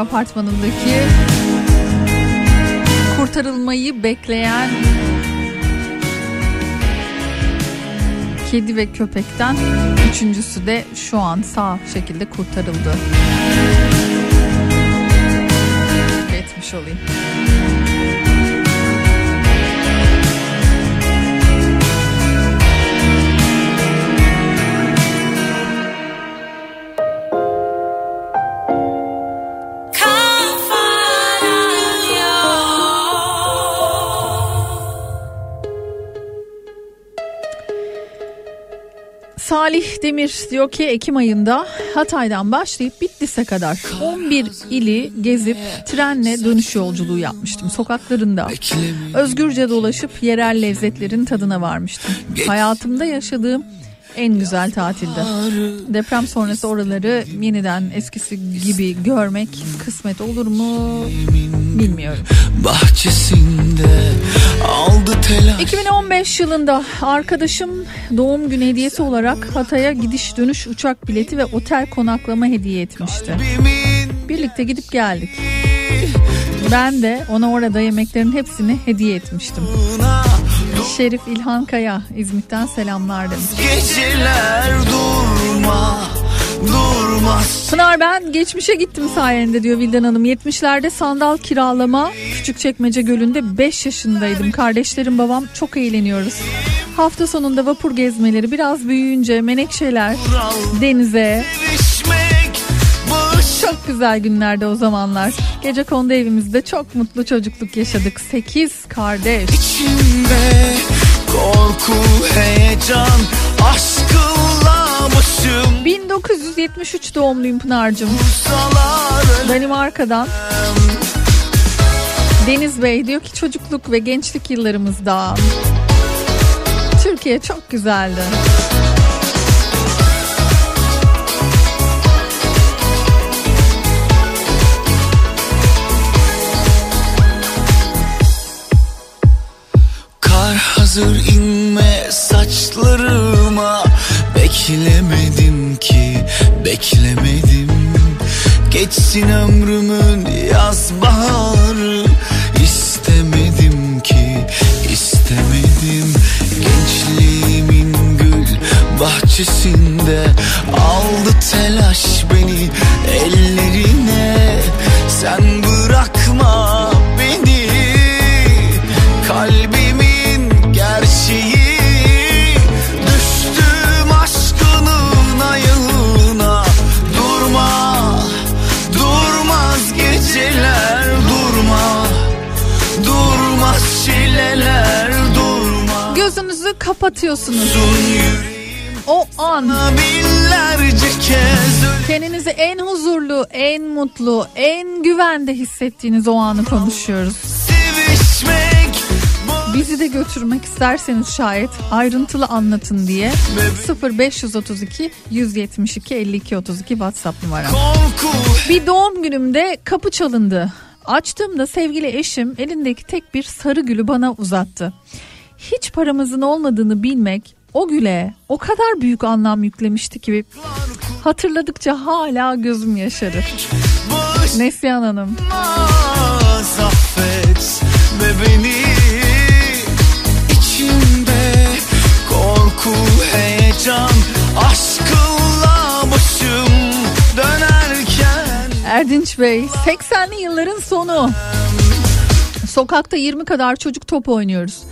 apartmanındaki kurtarılmayı bekleyen kedi ve köpekten üçüncüsü de şu an sağ şekilde kurtarıldı. Etmiş olayım. Salih Demir diyor ki Ekim ayında Hatay'dan başlayıp Bitlis'e kadar 11 ili gezip trenle dönüş yolculuğu yapmıştım sokaklarında. Özgürce dolaşıp yerel lezzetlerin tadına varmıştım. Hayatımda yaşadığım en güzel tatildi. Deprem sonrası oraları yeniden eskisi gibi görmek kısmet olur mu bilmiyorum. Bahçesinde aldı telaş 2015 yılında arkadaşım doğum günü hediyesi olarak Hatay'a gidiş dönüş uçak bileti ve otel konaklama hediye etmişti. Birlikte gidip geldik. Ben de ona orada yemeklerin hepsini hediye etmiştim. Şerif İlhan Kaya İzmit'ten selamlar demiş. Geceler durma Durmaz Pınar ben geçmişe gittim sayende diyor Vildan Hanım. 70'lerde sandal kiralama Küçükçekmece Gölü'nde 5 yaşındaydım. Kardeşlerim babam çok eğleniyoruz. Hafta sonunda vapur gezmeleri biraz büyüyünce menekşeler denize çok güzel günlerde o zamanlar. Gece kondu evimizde çok mutlu çocukluk yaşadık. 8 kardeş. içimde Korku heyecan Aşkınla başım 1973 doğumluyum Pınar'cığım. Danimarka'dan. Deniz Bey diyor ki çocukluk ve gençlik yıllarımızda Türkiye çok güzeldi. Hazır inme saçlarıma. Beklemedim ki beklemedim. Geçsin ömrümün yaz baharı. İstemedim ki istemedim. Gençliğimin gül bahçesinde Aldı telaş beni ellerine. Sen bırakma kapatıyorsunuz. O an kendinizi en huzurlu, en mutlu, en güvende hissettiğiniz o anı konuşuyoruz. Bizi de götürmek isterseniz şayet ayrıntılı anlatın diye 0532 172 52 32 WhatsApp numaram. Bir doğum günümde kapı çalındı. Açtığımda sevgili eşim elindeki tek bir sarı gülü bana uzattı. Hiç paramızın olmadığını bilmek o güle o kadar büyük anlam yüklemişti ki hatırladıkça hala gözüm yaşarır. Neslihan Hanım. Affet beni içimde korku heyecan aşkınla başım dönerken Erdinç Bey 80'li yılların sonu. Sokakta 20 kadar çocuk top oynuyoruz.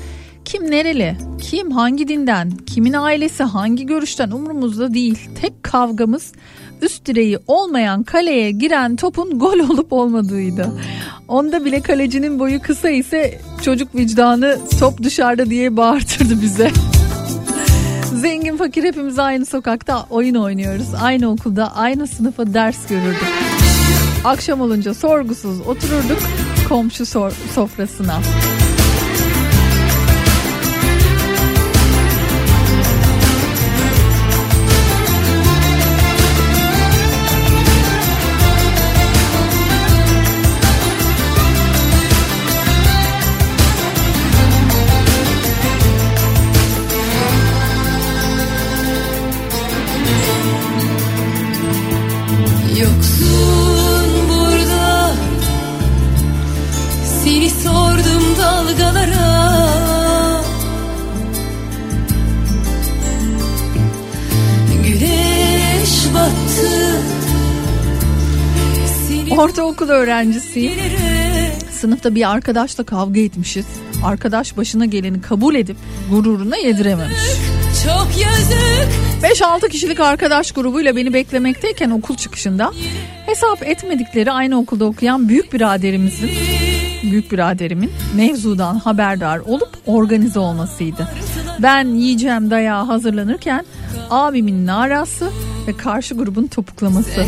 Kim nereli, kim hangi dinden, kimin ailesi hangi görüşten umurumuzda değil. Tek kavgamız üst direği olmayan kaleye giren topun gol olup olmadığıydı. Onda bile kalecinin boyu kısa ise çocuk vicdanı top dışarıda diye bağırtırdı bize. Zengin fakir hepimiz aynı sokakta oyun oynuyoruz. Aynı okulda aynı sınıfa ders görürdük. Akşam olunca sorgusuz otururduk komşu sofrasına. Ortaokul öğrencisiyim. Sınıfta bir arkadaşla kavga etmişiz. Arkadaş başına geleni kabul edip gururuna yedirememiş. Çok yazık 5-6 kişilik arkadaş grubuyla beni beklemekteyken okul çıkışında hesap etmedikleri aynı okulda okuyan büyük biraderimizin büyük biraderimin mevzudan haberdar olup organize olmasıydı. Ben yiyeceğim dayağı hazırlanırken abimin narası ve karşı grubun topuklaması.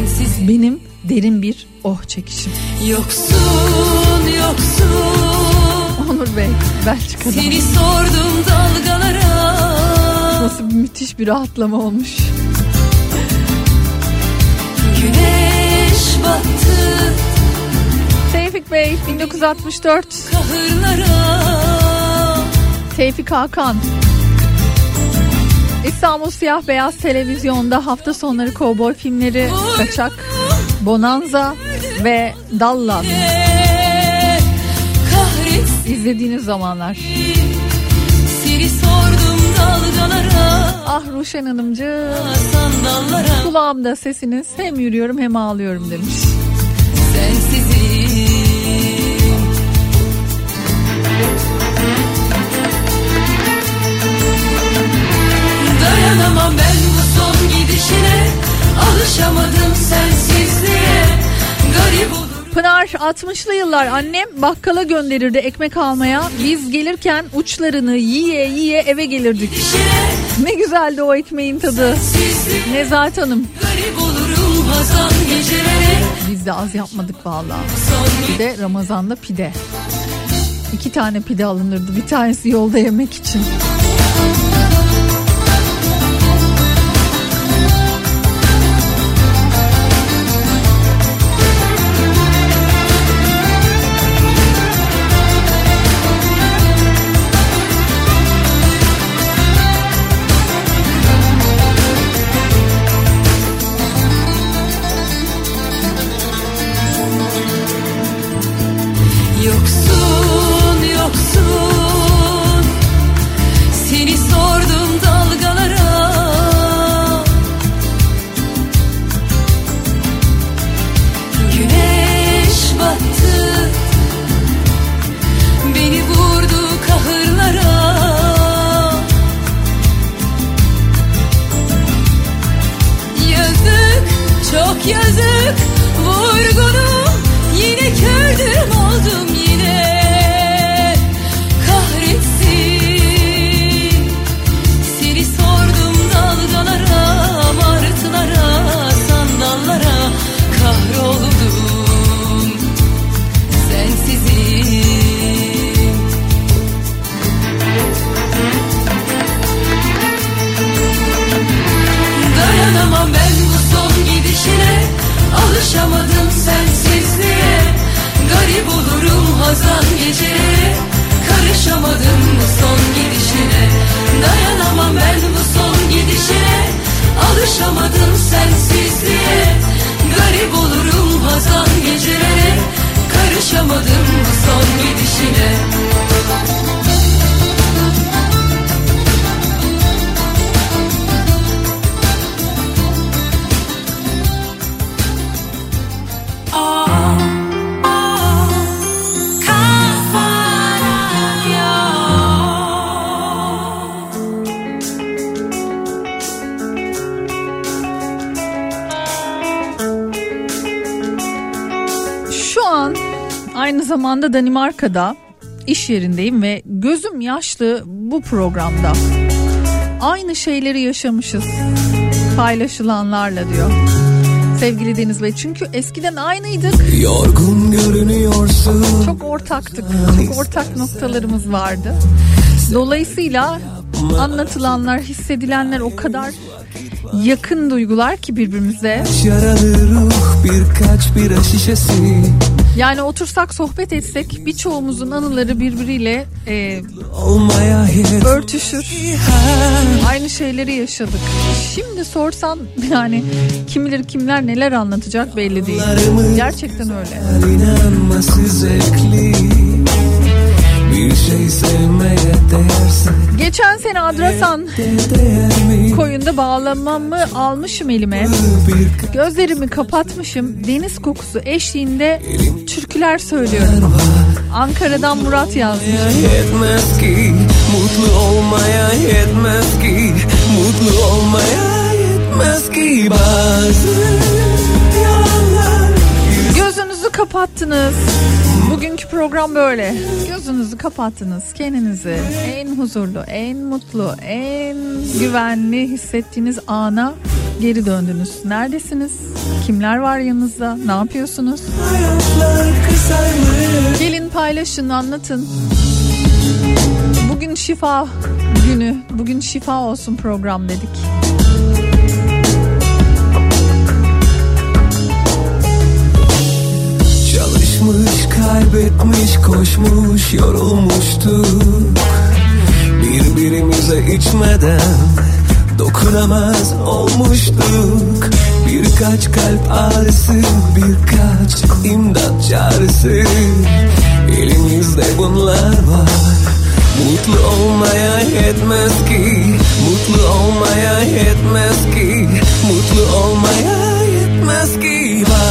Benim derin bir oh çekişim. Yoksun yoksun. Onur Bey Belçika'dan. Seni sordum dalgalara. Nasıl bir müthiş bir rahatlama olmuş. Güneş battı. Tevfik Bey 1964 kahırlara. Tevfik Hakan İstanbul Siyah Beyaz Televizyonda hafta sonları kovboy filmleri Kaçak, Bonanza ve Kahretsin izlediğiniz zamanlar. Dalgalara Ah Ruşen Hanımcığım Sandallara kulağımda sesiniz hem yürüyorum hem ağlıyorum demiş. Sensizim Dayanamam ben bu son gidişine Alışamadım sensizliğe Garip olur Pınar 60'lı yıllar annem bakkala gönderirdi ekmek almaya. Biz gelirken uçlarını yiye yiye eve gelirdik. Ne güzeldi o ekmeğin tadı. Nezahat Hanım. Biz de az yapmadık vallahi. Bir de Ramazan'da pide. İki tane pide alınırdı. Bir tanesi yolda yemek için. Danimarka'da iş yerindeyim ve gözüm yaşlı bu programda. Aynı şeyleri yaşamışız paylaşılanlarla diyor. Sevgili Deniz Bey çünkü eskiden aynıydık. Yorgun görünüyorsun Çok ortaktık. Çok ortak noktalarımız vardı. Dolayısıyla anlatılanlar, hissedilenler o kadar yakın duygular ki birbirimize. Yaralı ruh birkaç bira şişesi Yani otursak sohbet etsek birçoğumuzun anıları birbiriyle e, örtüşür. Aynı şeyleri yaşadık. Şimdi sorsan yani kim bilir kimler neler anlatacak belli değil. Gerçekten öyle. Bir şey sevmeye değerse Geçen sene Adrasan koyunda bağlamamı almışım elime. Gözlerimi kapatmışım. Deniz kokusu eşliğinde türküler söylüyorum. Ankara'dan Murat yazmış. Yetmez ki mutlu olmaya yetmez ki mutlu olmaya yetmez ki bazı yalanlar Gözünüzü kapattınız. Bugünkü program böyle. Gözünüzü kapattınız. Kendinizi en huzurlu, en mutlu, en güvenli hissettiğiniz ana geri döndünüz. Neredesiniz? Kimler var yanınızda? Ne yapıyorsunuz? Gelin paylaşın, anlatın. Bugün şifa günü. Bugün şifa olsun program dedik. Kaybetmiş, koşmuş, yorulmuştuk. Birbirimize içmeden dokunamaz olmuştuk. Birkaç kalp ağrısı, birkaç imdat çağrısı. Elimizde bunlar var. Mutlu olmaya yetmez ki Mutlu olmaya yetmez ki Mutlu olmaya yetmez ki. Bazı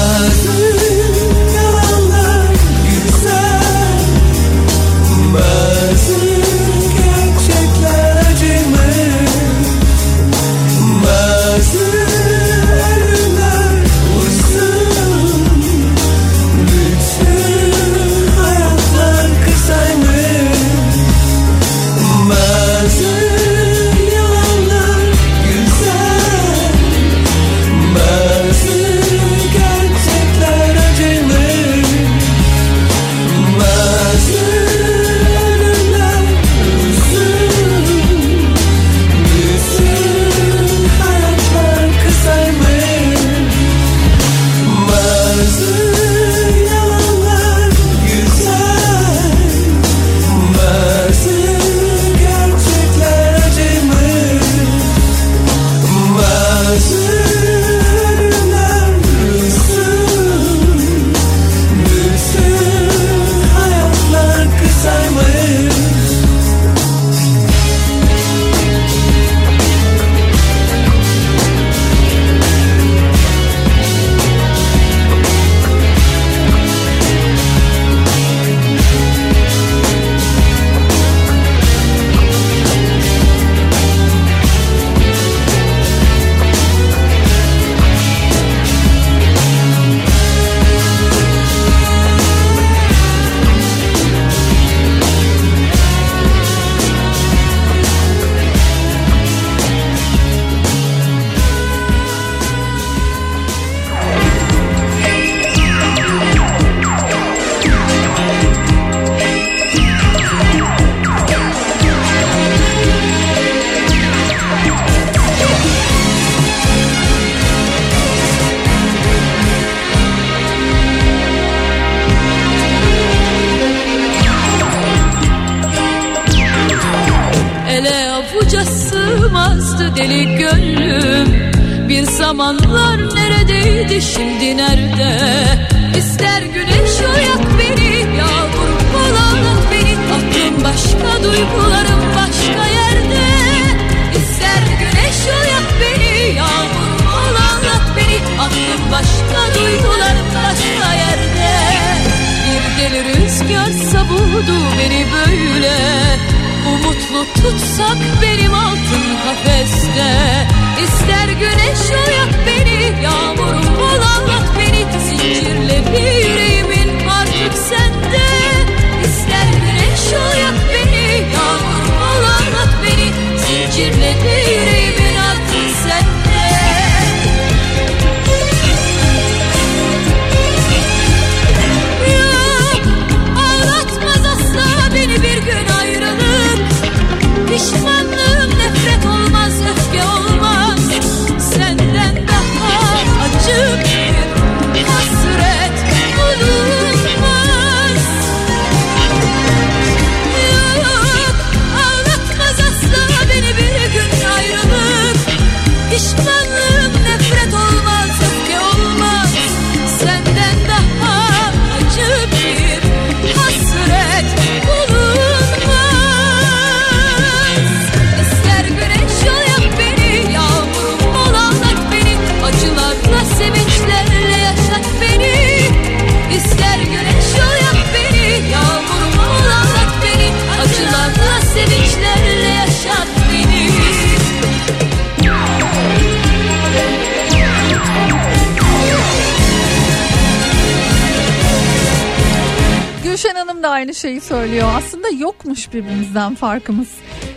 farkımız.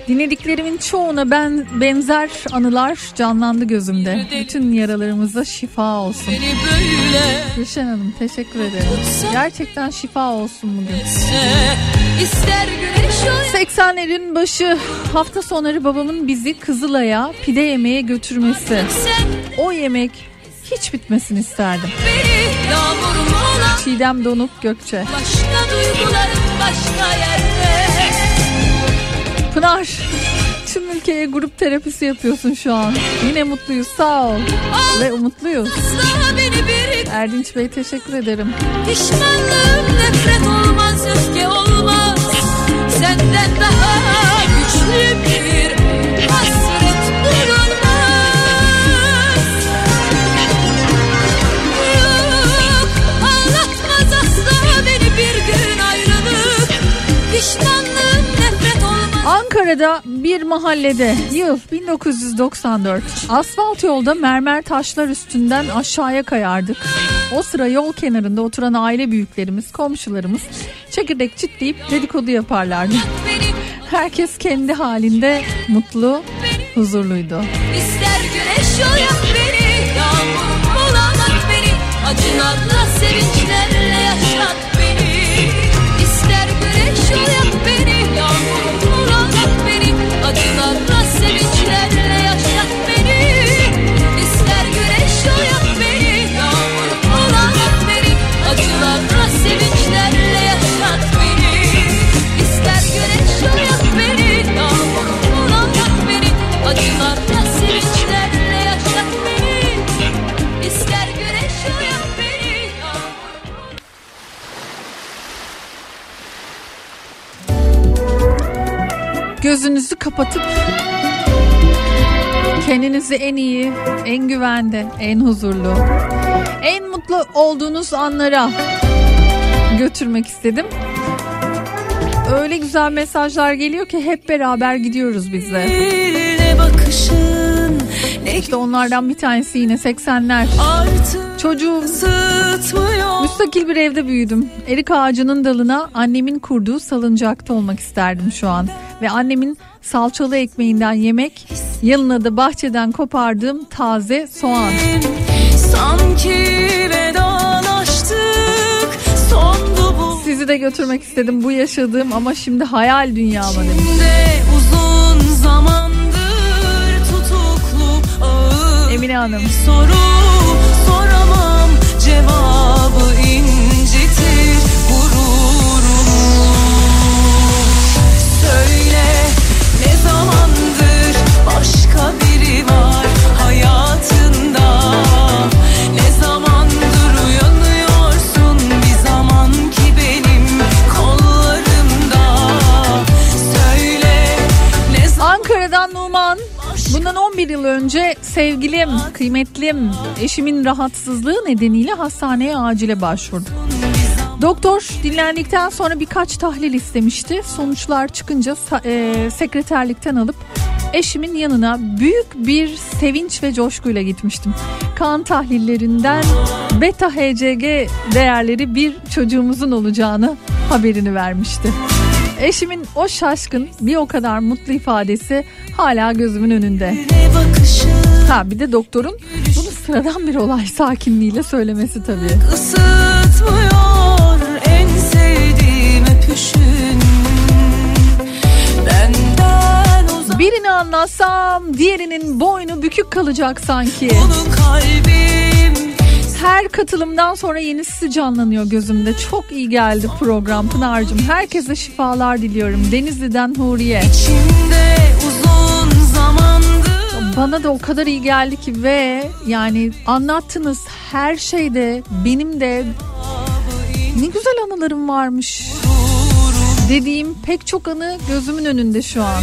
Dinlediklerimin çoğuna ben benzer anılar canlandı gözümde. Bütün yaralarımıza şifa olsun. Gülşen Hanım teşekkür ederim. Gerçekten şifa olsun bugün. ister güneş oy 80'lerin başı hafta sonları babamın bizi Kızılay'a pide yemeye götürmesi. O yemek hiç bitmesin isterdim. Çiğdem Donuk Gökçe. başka duygularım başka yerde Pınar tüm ülkeye grup terapisi yapıyorsun şu an. Yine mutluyuz sağ ol. Ve umutluyuz. Erdinç Bey teşekkür ederim. pişmanlığım nefret olmaz öfke olmaz Senden daha güçlü bir Ankara'da bir mahallede yıl 1994 asfalt yolda mermer taşlar üstünden aşağıya kayardık. O sıra yol kenarında oturan aile büyüklerimiz, komşularımız çekirdek çitleyip dedikodu yaparlardı. Herkes kendi halinde mutlu, huzurluydu. İster güneş oyak beni Yağmur bulamak beni Acılarla sevinçlerle yaşat beni İster güneş oyak beni beni Gözünüzü kapatıp kendinizi en iyi, en güvende, en huzurlu, en mutlu olduğunuz anlara götürmek istedim. Öyle güzel mesajlar geliyor ki hep beraber gidiyoruz biz de. Bakışın İşte onlardan bir tanesi yine 80'ler. artık Çocuğum Müstakil bir evde büyüdüm. Erik ağacının dalına annemin kurduğu salıncakta olmak isterdim şu an. Ve annemin salçalı ekmeğinden yemek, yanına da bahçeden kopardığım taze soğan. Sanki Sizi de götürmek istedim bu yaşadığım ama şimdi hayal dünyama demiş. de uzun zamandır Emine Hanım. soru soramam cevabı incitir gururumu söyle ne zamandır başka biri var 11 yıl önce sevgilim, kıymetlim, eşimin rahatsızlığı nedeniyle hastaneye acile başvurdum. Doktor dinlendikten sonra birkaç tahlil istemişti. Sonuçlar çıkınca e, sekreterlikten alıp eşimin yanına büyük bir sevinç ve coşkuyla gitmiştim. Kan tahlillerinden beta HCG değerleri bir çocuğumuzun olacağını haberini vermişti. Eşimin o şaşkın bir o kadar mutlu ifadesi hala gözümün önünde. Ha bir de doktorun bunu sıradan bir olay sakinliğiyle söylemesi tabii. ısıtmıyor en sevdiğim öpüşün Birini anlatsam diğerinin boynu bükük kalacak sanki. bunu kalbim Her katılımdan sonra yenisi canlanıyor gözümde. Çok iyi geldi program Pınar'cığım. Herkese şifalar diliyorum. Denizli'den Huriye. içimde uzun zamandır Bana da o kadar iyi geldi ki ve yani anlattığınız her şeyde benim de ne güzel anılarım varmış. Dediğim pek çok anı gözümün önünde şu an.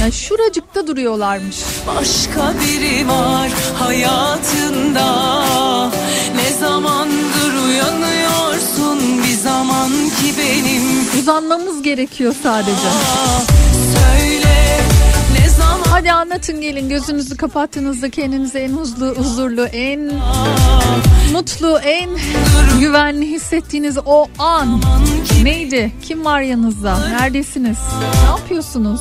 Yani şuracıkta duruyorlarmış. başka biri var hayatında ne zamandır uyanıyorsun bir zaman ki benim Uzanmamız gerekiyor sadece. söyle Hadi anlatın gelin gözünüzü kapattığınızda kendinizi en huzurlu, huzurlu, en mutlu, en güvenli hissettiğiniz o an neydi? Kim var yanınızda? Neredesiniz? Ne yapıyorsunuz?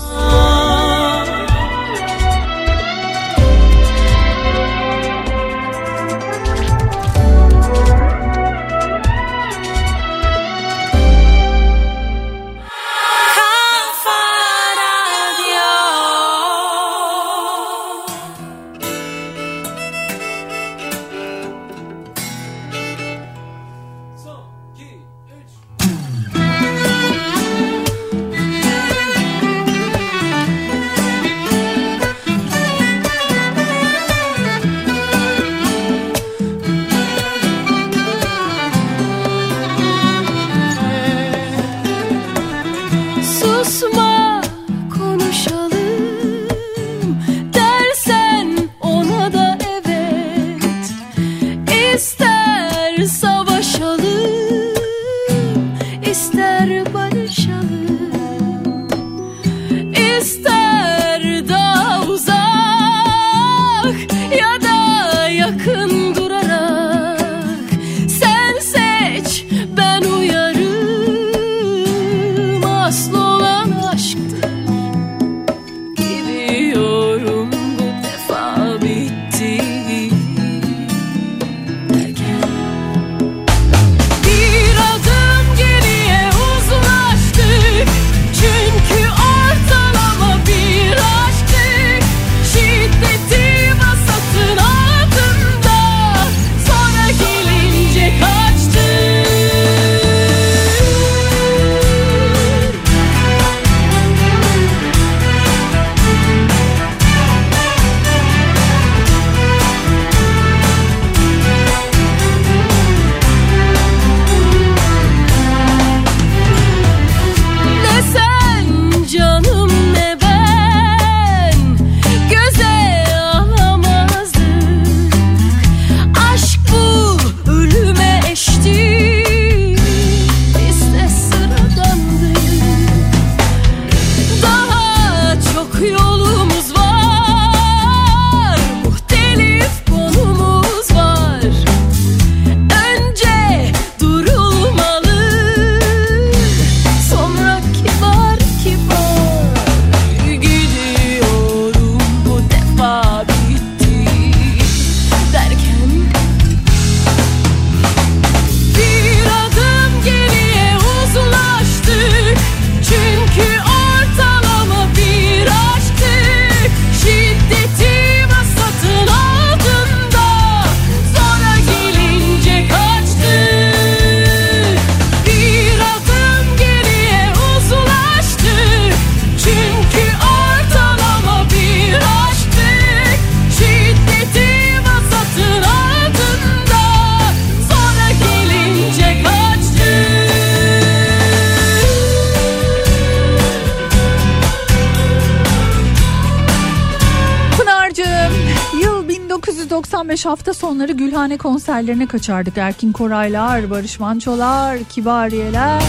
Konserlerine kaçardık. Erkin Koraylar, Barış Mançolar, Kibariyeler.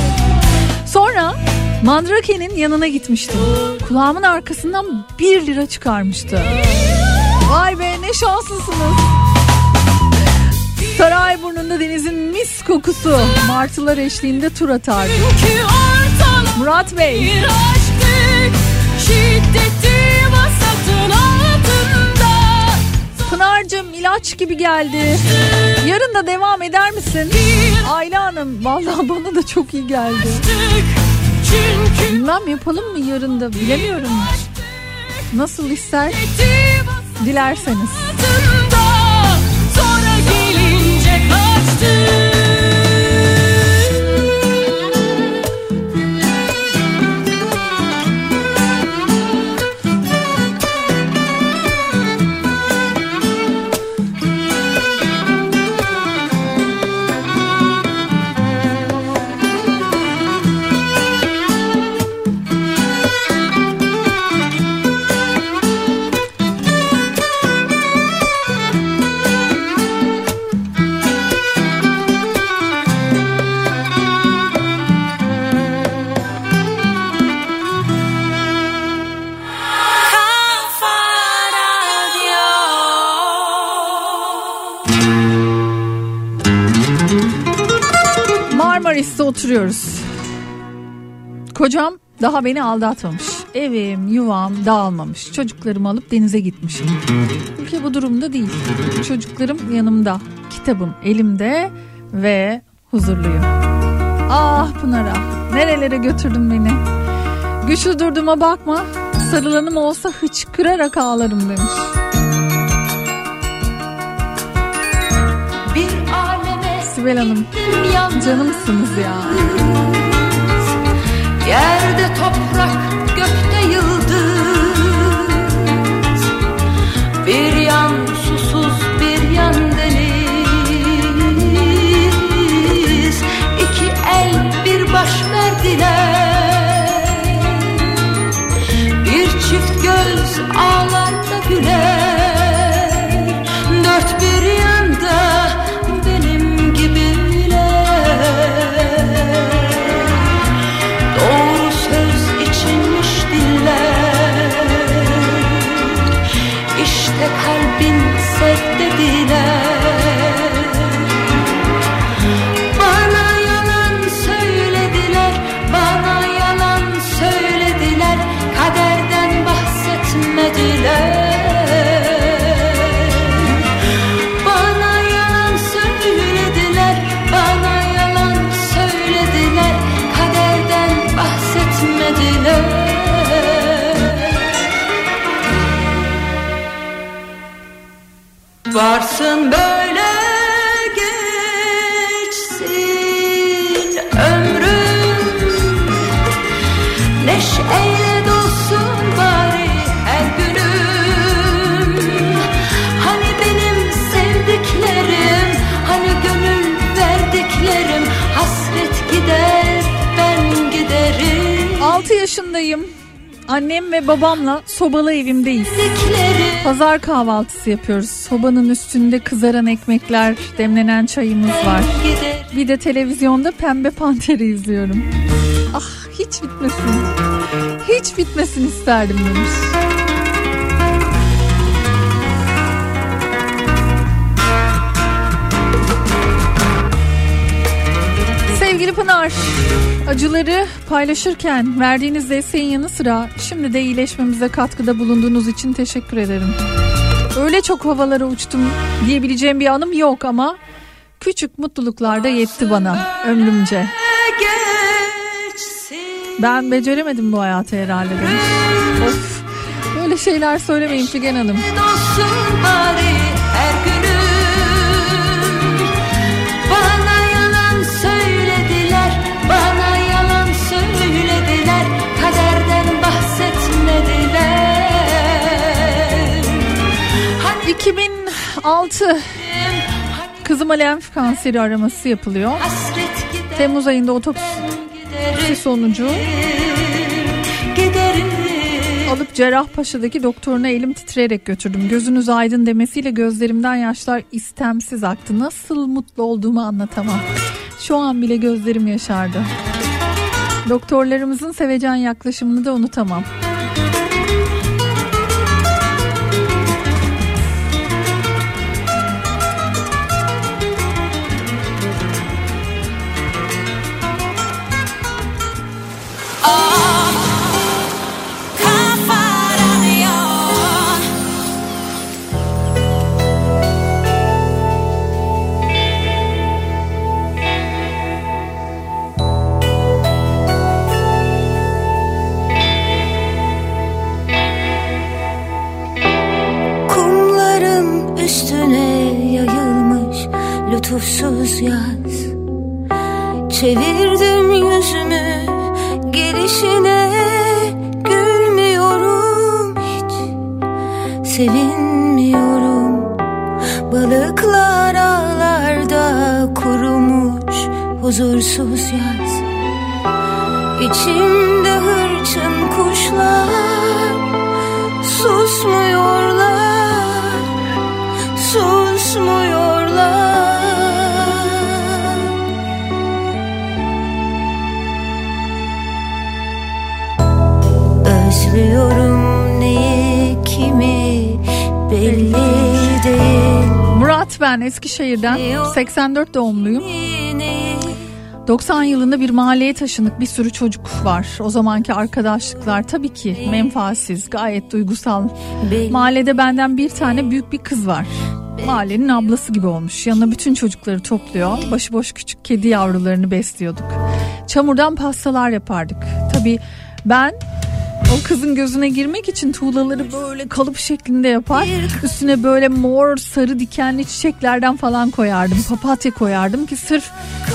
Sonra Mandrake'nin yanına gitmiştim. Kulağımın arkasından 1 lira çıkarmıştı. Vay be ne şanslısınız. Sarayburnu'nda denizin mis kokusu. Martılar eşliğinde tur ortalama Murat Bey. bir aşktık Şiddeti altında Pınar'cığım ilaç gibi geldi. Yarın da devam eder misin? Ayla Hanım vallahi bana da çok iyi geldi. Bilmem yapalım mı yarın da bilemiyorum. Nasıl ister dilerseniz. Oturuyoruz. Kocam daha beni aldatmamış. Evim, yuvam dağılmamış. Çocuklarımı alıp denize gitmişim. Ülke bu durumda değil. Çocuklarım yanımda. Kitabım elimde ve huzurluyum. Ah Pınar'a nerelere götürdün beni. Güçlü durduğuma bakma. Sarılanım olsa hıçkırarak ağlarım demiş. Sibel Hanım. Canımsınız ya. Yerde toprak, gökte yıldız. Bir yan susuz, bir yan deniz. İki el, bir baş verdiler. Bir çift göz ağlar da güler Varsın böyle geçsin ömrüm Neşeyle dolsun bari her günüm Hani benim sevdiklerim Hani gönül verdiklerim Hasret gider ben giderim 6 yaşındayım. Annem ve babamla sobalı evimdeyiz. Pazar kahvaltısı yapıyoruz. Sobanın üstünde kızaran ekmekler, demlenen çayımız var. Bir de televizyonda Pembe Panter'i izliyorum. Ah hiç bitmesin. Hiç bitmesin isterdim demiş. Sevgili Pınar, acıları paylaşırken verdiğiniz desteğin yanı sıra şimdi de iyileşmemize katkıda bulunduğunuz için teşekkür ederim. Öyle çok havalara uçtum diyebileceğim bir anım yok ama küçük mutluluklar da yetti bana ömrümce. Ben beceremedim bu hayatı herhalde demiş. Of, böyle şeyler söylemeyin Figen Hanım. Bari 2006 kızıma lenf kanseri araması yapılıyor. Temmuz ayında otopsi sonucu alıp Cerrahpaşa'daki doktoruna elim titreyerek götürdüm. Gözünüz aydın demesiyle gözlerimden yaşlar istemsiz aktı. Nasıl mutlu olduğumu anlatamam. Şu an bile gözlerim yaşardı. Doktorlarımızın sevecen yaklaşımını da unutamam. Lütufsuz yaz. Çevirdim yüzümü gelişine. Gülmüyorum hiç. Sevinmiyorum. Balıklar ağlarda kurumuş huzursuz yaz. İçimde hırçın kuşlar susmuyorlar. Susmuyorlar ben Eskişehir'den 84 doğumluyum. 90 yılında bir mahalleye taşındık. Bir sürü çocuk var. O zamanki arkadaşlıklar tabii ki menfaatsiz, gayet duygusal. Mahallede benden bir tane büyük bir kız var. Mahallenin ablası gibi olmuş. Yanına bütün çocukları topluyor. Başıboş küçük kedi yavrularını besliyorduk. Çamurdan pastalar yapardık. Tabii ben o kızın gözüne girmek için tuğlaları böyle kalıp şeklinde yapar. Üstüne böyle mor sarı dikenli çiçeklerden falan koyardım. Papatya koyardım ki sırf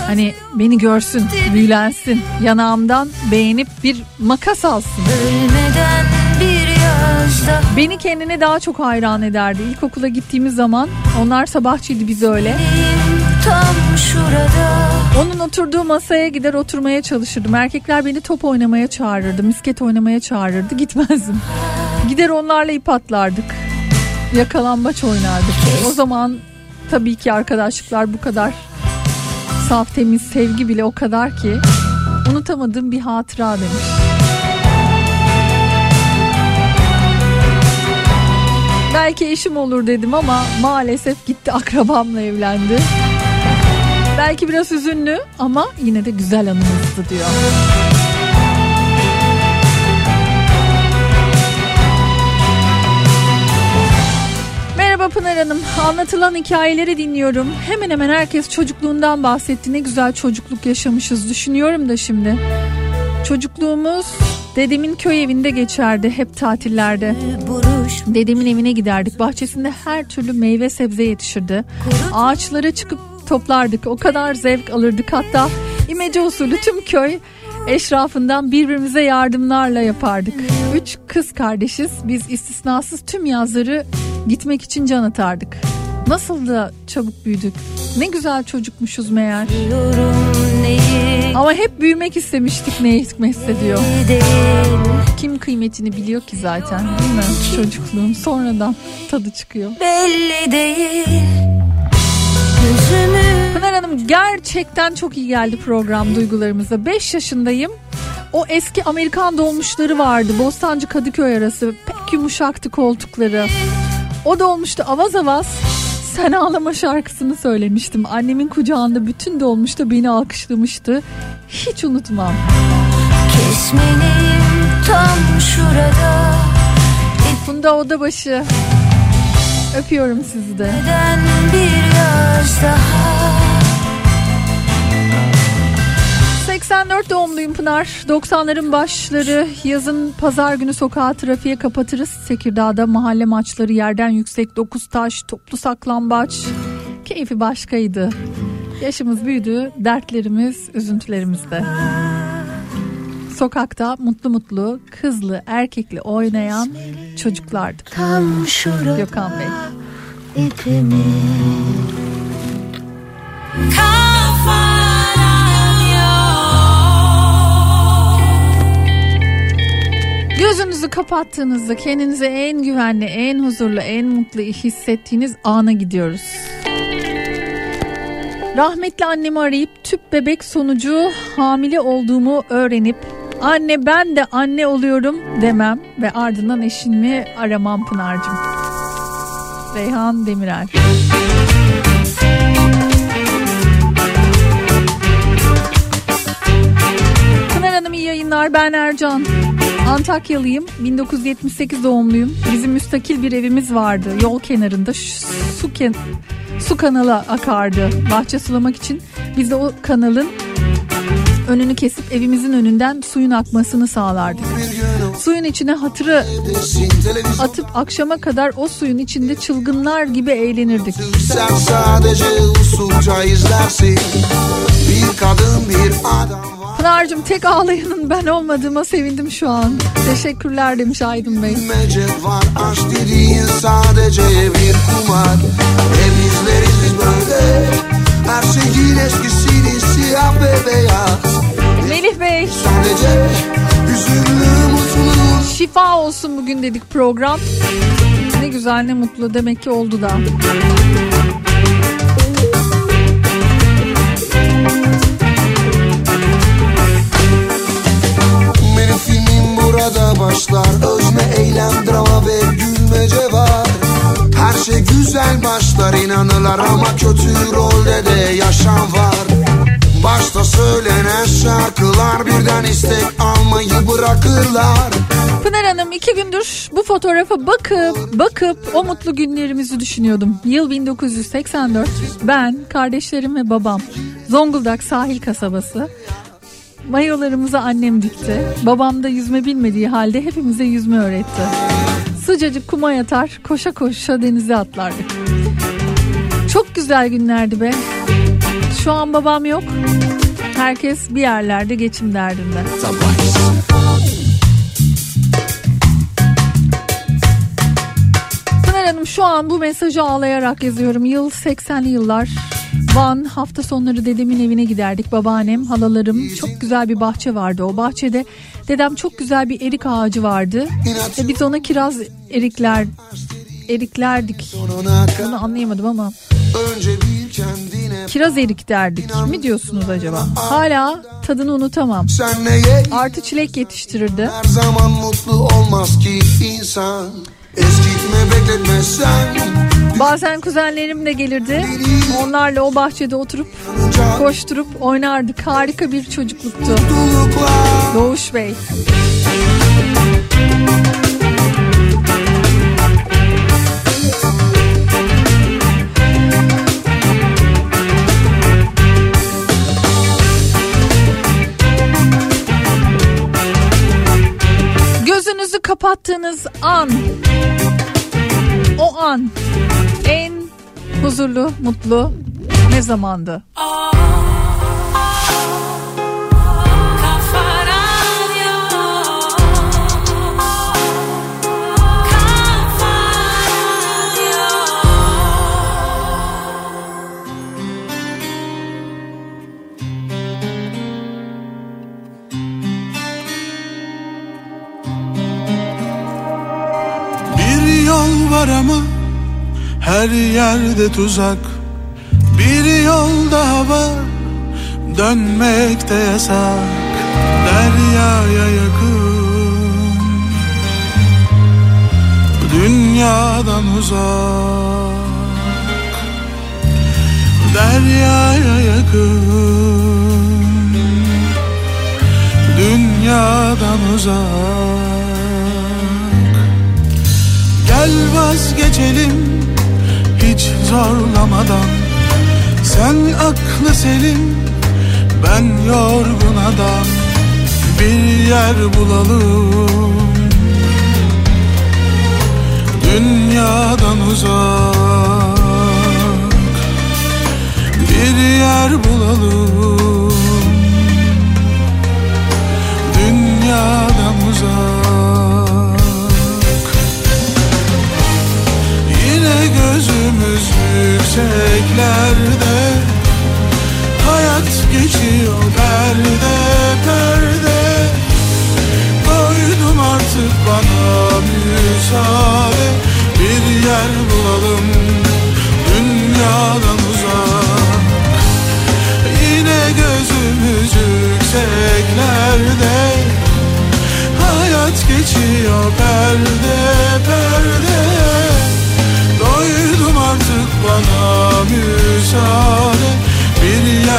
hani beni görsün, büyülensin. Yanağımdan beğenip bir makas alsın. Ölmeden bir Beni kendine daha çok hayran ederdi. İlkokula gittiğimiz zaman onlar sabahçıydı biz öyle. Tam şurada Onun oturduğu masaya gider oturmaya çalışırdım. Erkekler beni top oynamaya çağırırdı, misket oynamaya çağırırdı. Gitmezdim. Gider onlarla ip atlardık. Yakalambaç oynardık. O zaman tabii ki arkadaşlıklar bu kadar saf temiz sevgi bile o kadar ki unutamadığım bir hatıra demiş. Belki eşim olur dedim ama maalesef gitti akrabamla evlendi. Belki biraz üzünlü ama yine de güzel anımızdı diyor. Merhaba Pınar Hanım. Anlatılan hikayeleri dinliyorum. Hemen hemen herkes çocukluğundan bahsetti. Ne güzel çocukluk yaşamışız düşünüyorum da şimdi. Çocukluğumuz dedemin köy evinde geçerdi hep tatillerde. Dedemin evine giderdik. Bahçesinde her türlü meyve sebze yetişirdi. Ağaçlara çıkıp toplardık. O kadar zevk alırdık. Hatta imece usulü tüm köy eşrafından birbirimize yardımlarla yapardık. Üç kız kardeşiz. Biz istisnasız tüm yazları gitmek için can atardık. Nasıl da çabuk büyüdük. Ne güzel çocukmuşuz meğer. Ama hep büyümek istemiştik ne hikmetse diyor. Kim kıymetini biliyor ki zaten değil mi? Çocukluğun sonradan tadı çıkıyor. belli değil Pınar Hanım gerçekten çok iyi geldi program duygularımıza. 5 yaşındayım. O eski Amerikan dolmuşları vardı. Bostancı Kadıköy arası. Pek yumuşaktı koltukları. O dolmuştu avaz avaz. Sen ağlama şarkısını söylemiştim. Annemin kucağında bütün dolmuşta beni alkışlamıştı. Hiç unutmam. kesmeliyim tam şurada Funda Odabaşı. Öpüyorum sizi de. Neden bir yaz daha 84 doğumluyum Pınar. 90'ların başları yazın pazar günü sokağı trafiğe kapatırız. Tekirdağ'da mahalle maçları yerden yüksek 9 taş toplu saklambaç. Keyfi başkaydı. Yaşımız büyüdü, dertlerimiz, üzüntülerimiz de. Sokakta mutlu mutlu, kızlı, erkekli oynayan çocuklardık. Tam şurada Gökhan Bey. ipimi Gözünüzü kapattığınızda kendinizi en güvenli, en huzurlu, en mutlu hissettiğiniz ana gidiyoruz. Rahmetli annemi arayıp tüp bebek sonucu hamile olduğumu öğrenip anne ben de anne oluyorum demem ve ardından eşimi aramam Pınar'cığım. Reyhan Demirel. Pınar Hanım iyi yayınlar ben Ercan. Antakyalıyım 1978 doğumluyum. Bizim müstakil bir evimiz vardı yol kenarında su, ken su kanalı akardı bahçe sulamak için. Biz de o kanalın önünü kesip evimizin önünden suyun akmasını sağlardık. Suyun içine hatırı atıp akşama kadar o suyun içinde çılgınlar gibi eğlenirdik. Sen sadece usulca izlersin Bir kadın bir adam var Pınar'cığım tek ağlayanın ben olmadığıma sevindim şu an. Teşekkürler demiş Aydın Bey. Var aşk dediğin sadece bir kumar Hep olsun bugün dedik program. Ne güzel ne mutlu. Demek ki oldu da. Benim filmim burada başlar. Özne eylem drama ve gülmece var Her şey güzel başlar inanırlar ama kötü rolde de yaşam var. Başta söylenen şarkılar birden istek almayı bırakırlar. Pınar Hanım iki gündür bu fotoğrafa bakıp bakıp o mutlu günlerimizi düşünüyordum. Yıl 1984 ben, kardeşlerim ve babam Zonguldak sahil kasabası. Mayolarımızı annem dikti. Babam da yüzme bilmediği halde hepimize yüzme öğretti. Sıcacık kuma yatar koşa koşa denize atlardık. Çok güzel günlerdi be. Şu an babam yok. Herkes bir yerlerde geçim derdinde. Pınar şu an bu mesajı ağlayarak yazıyorum. Yıl 80'li yıllar. Van hafta sonları dedemin evine giderdik. Babaannem, halalarım çok güzel bir bahçe vardı. O bahçede dedem çok güzel bir erik ağacı vardı. Ve biz ona kiraz erikler eriklerdik. Bunu anlayamadım ama. Kiraz erik derdik. Mi diyorsunuz acaba? Hala tadını unutamam. Artı çilek yetiştirirdi. her zaman mutlu olmaz ki insan Eskitme bekletme sen Bazen kuzenlerim de gelirdi. Onlarla o bahçede oturup koşturup oynardık. Harika bir çocukluktu. Doğuş Bey. Gözünüzü kapattığınız an o an en huzurlu, mutlu ne zamandı? Bir var ama her yerde tuzak. Bir yol daha var dönmek de yasak. Deryaya yakın Dünyadan uzak. Deryaya yakın Dünyadan uzak Gel vazgeçelim hiç zorlamadan. Sen aklı selim ben yorgun adam Bir yer bulalım. Dünyadan uzak. Bir yer bulalım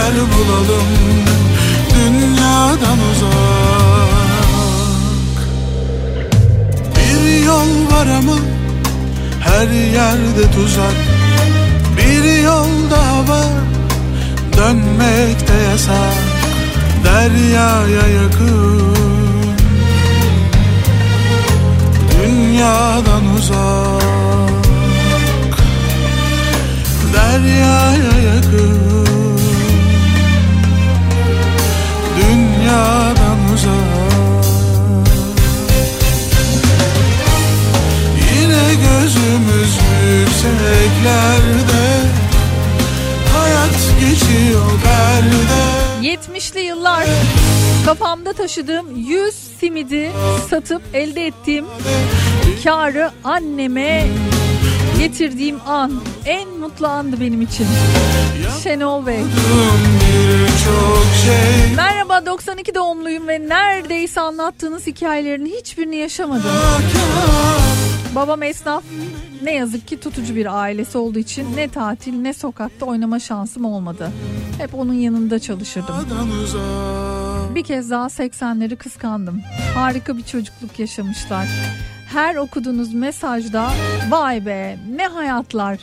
yer bulalım dünyadan uzak. Bir yol var ama her yerde tuzak. Bir yol daha var dönmek de yasak. Deryaya yakın Dünyadan uzak. Deryaya yakın Dünyadan uzak Yine gözümüz yükseklerde Hayat geçiyor perde 70'li yıllar kafamda taşıdığım 100 simidi satıp elde ettiğim karı anneme getirdiğim an en mutlu andı benim için. Şenol Bey. Şey Merhaba 92 doğumluyum ve neredeyse anlattığınız hikayelerin hiçbirini yaşamadım. Babam esnaf, ne yazık ki tutucu bir ailesi olduğu için ne tatil ne sokakta oynama şansım olmadı. Hep onun yanında çalışırdım. Bir kez daha 80'leri kıskandım. Harika bir çocukluk yaşamışlar. Her okuduğunuz mesajda vay be ne hayatlar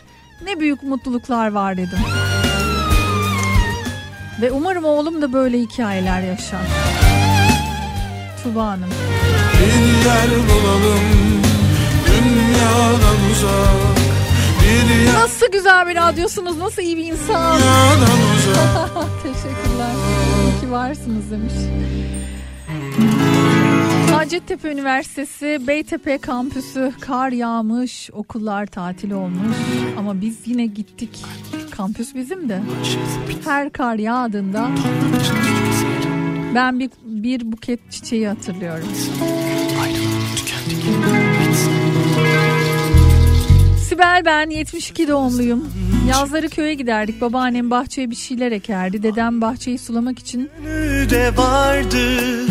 ne büyük mutluluklar var dedim. Ve umarım oğlum da böyle hikayeler yaşar. Tuba Hanım. Bir yer bulalım dünyadan uzak Bir yer Nasıl güzel bir radyosunuz, nasıl iyi bir insan. Teşekkürler. İyi ki varsınız demiş. Hacettepe Üniversitesi Beytepe kampüsü kar yağmış, okullar tatil olmuş ama biz yine gittik. Kampüs bizim de. Her kar yağdığında ben bir, bir buket çiçeği hatırlıyorum. Sibel ben 72 doğumluyum. Yazları köye giderdik. Babaannem bahçeye bir şeyler ekerdi. Dedem bahçeyi sulamak için de vardı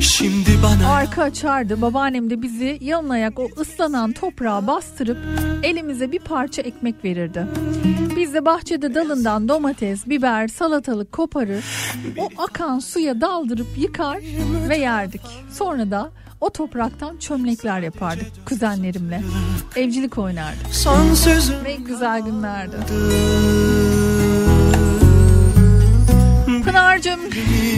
Şimdi bana arka açardı. Babaannem de bizi yalın ayak o ıslanan toprağa bastırıp elimize bir parça ekmek verirdi. Biz de bahçede dalından domates, biber, salatalık koparır, o akan suya daldırıp yıkar ve yerdik. Sonra da o topraktan çömlekler yapardık kuzenlerimle. Evcilik oynardık. son sözüm Ne güzel günlerdi. Pınar'cığım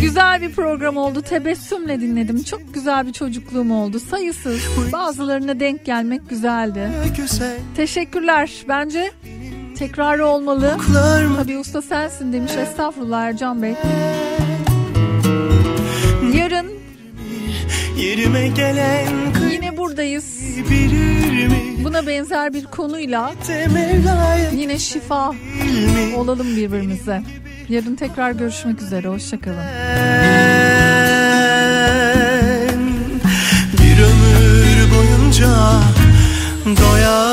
güzel bir program oldu. Tebessümle dinledim. Çok güzel bir çocukluğum oldu. Sayısız. Bazılarına denk gelmek güzeldi. güzel Teşekkürler. Bence tekrarı olmalı. Tabii usta sensin demiş. Estağfurullah Ercan Bey. Yarın yerime gelen yine buradayız. Buna benzer bir konuyla yine şifa olalım birbirimize. Yarın tekrar görüşmek üzere. Hoşçakalın. Bir ömür boyunca doyarım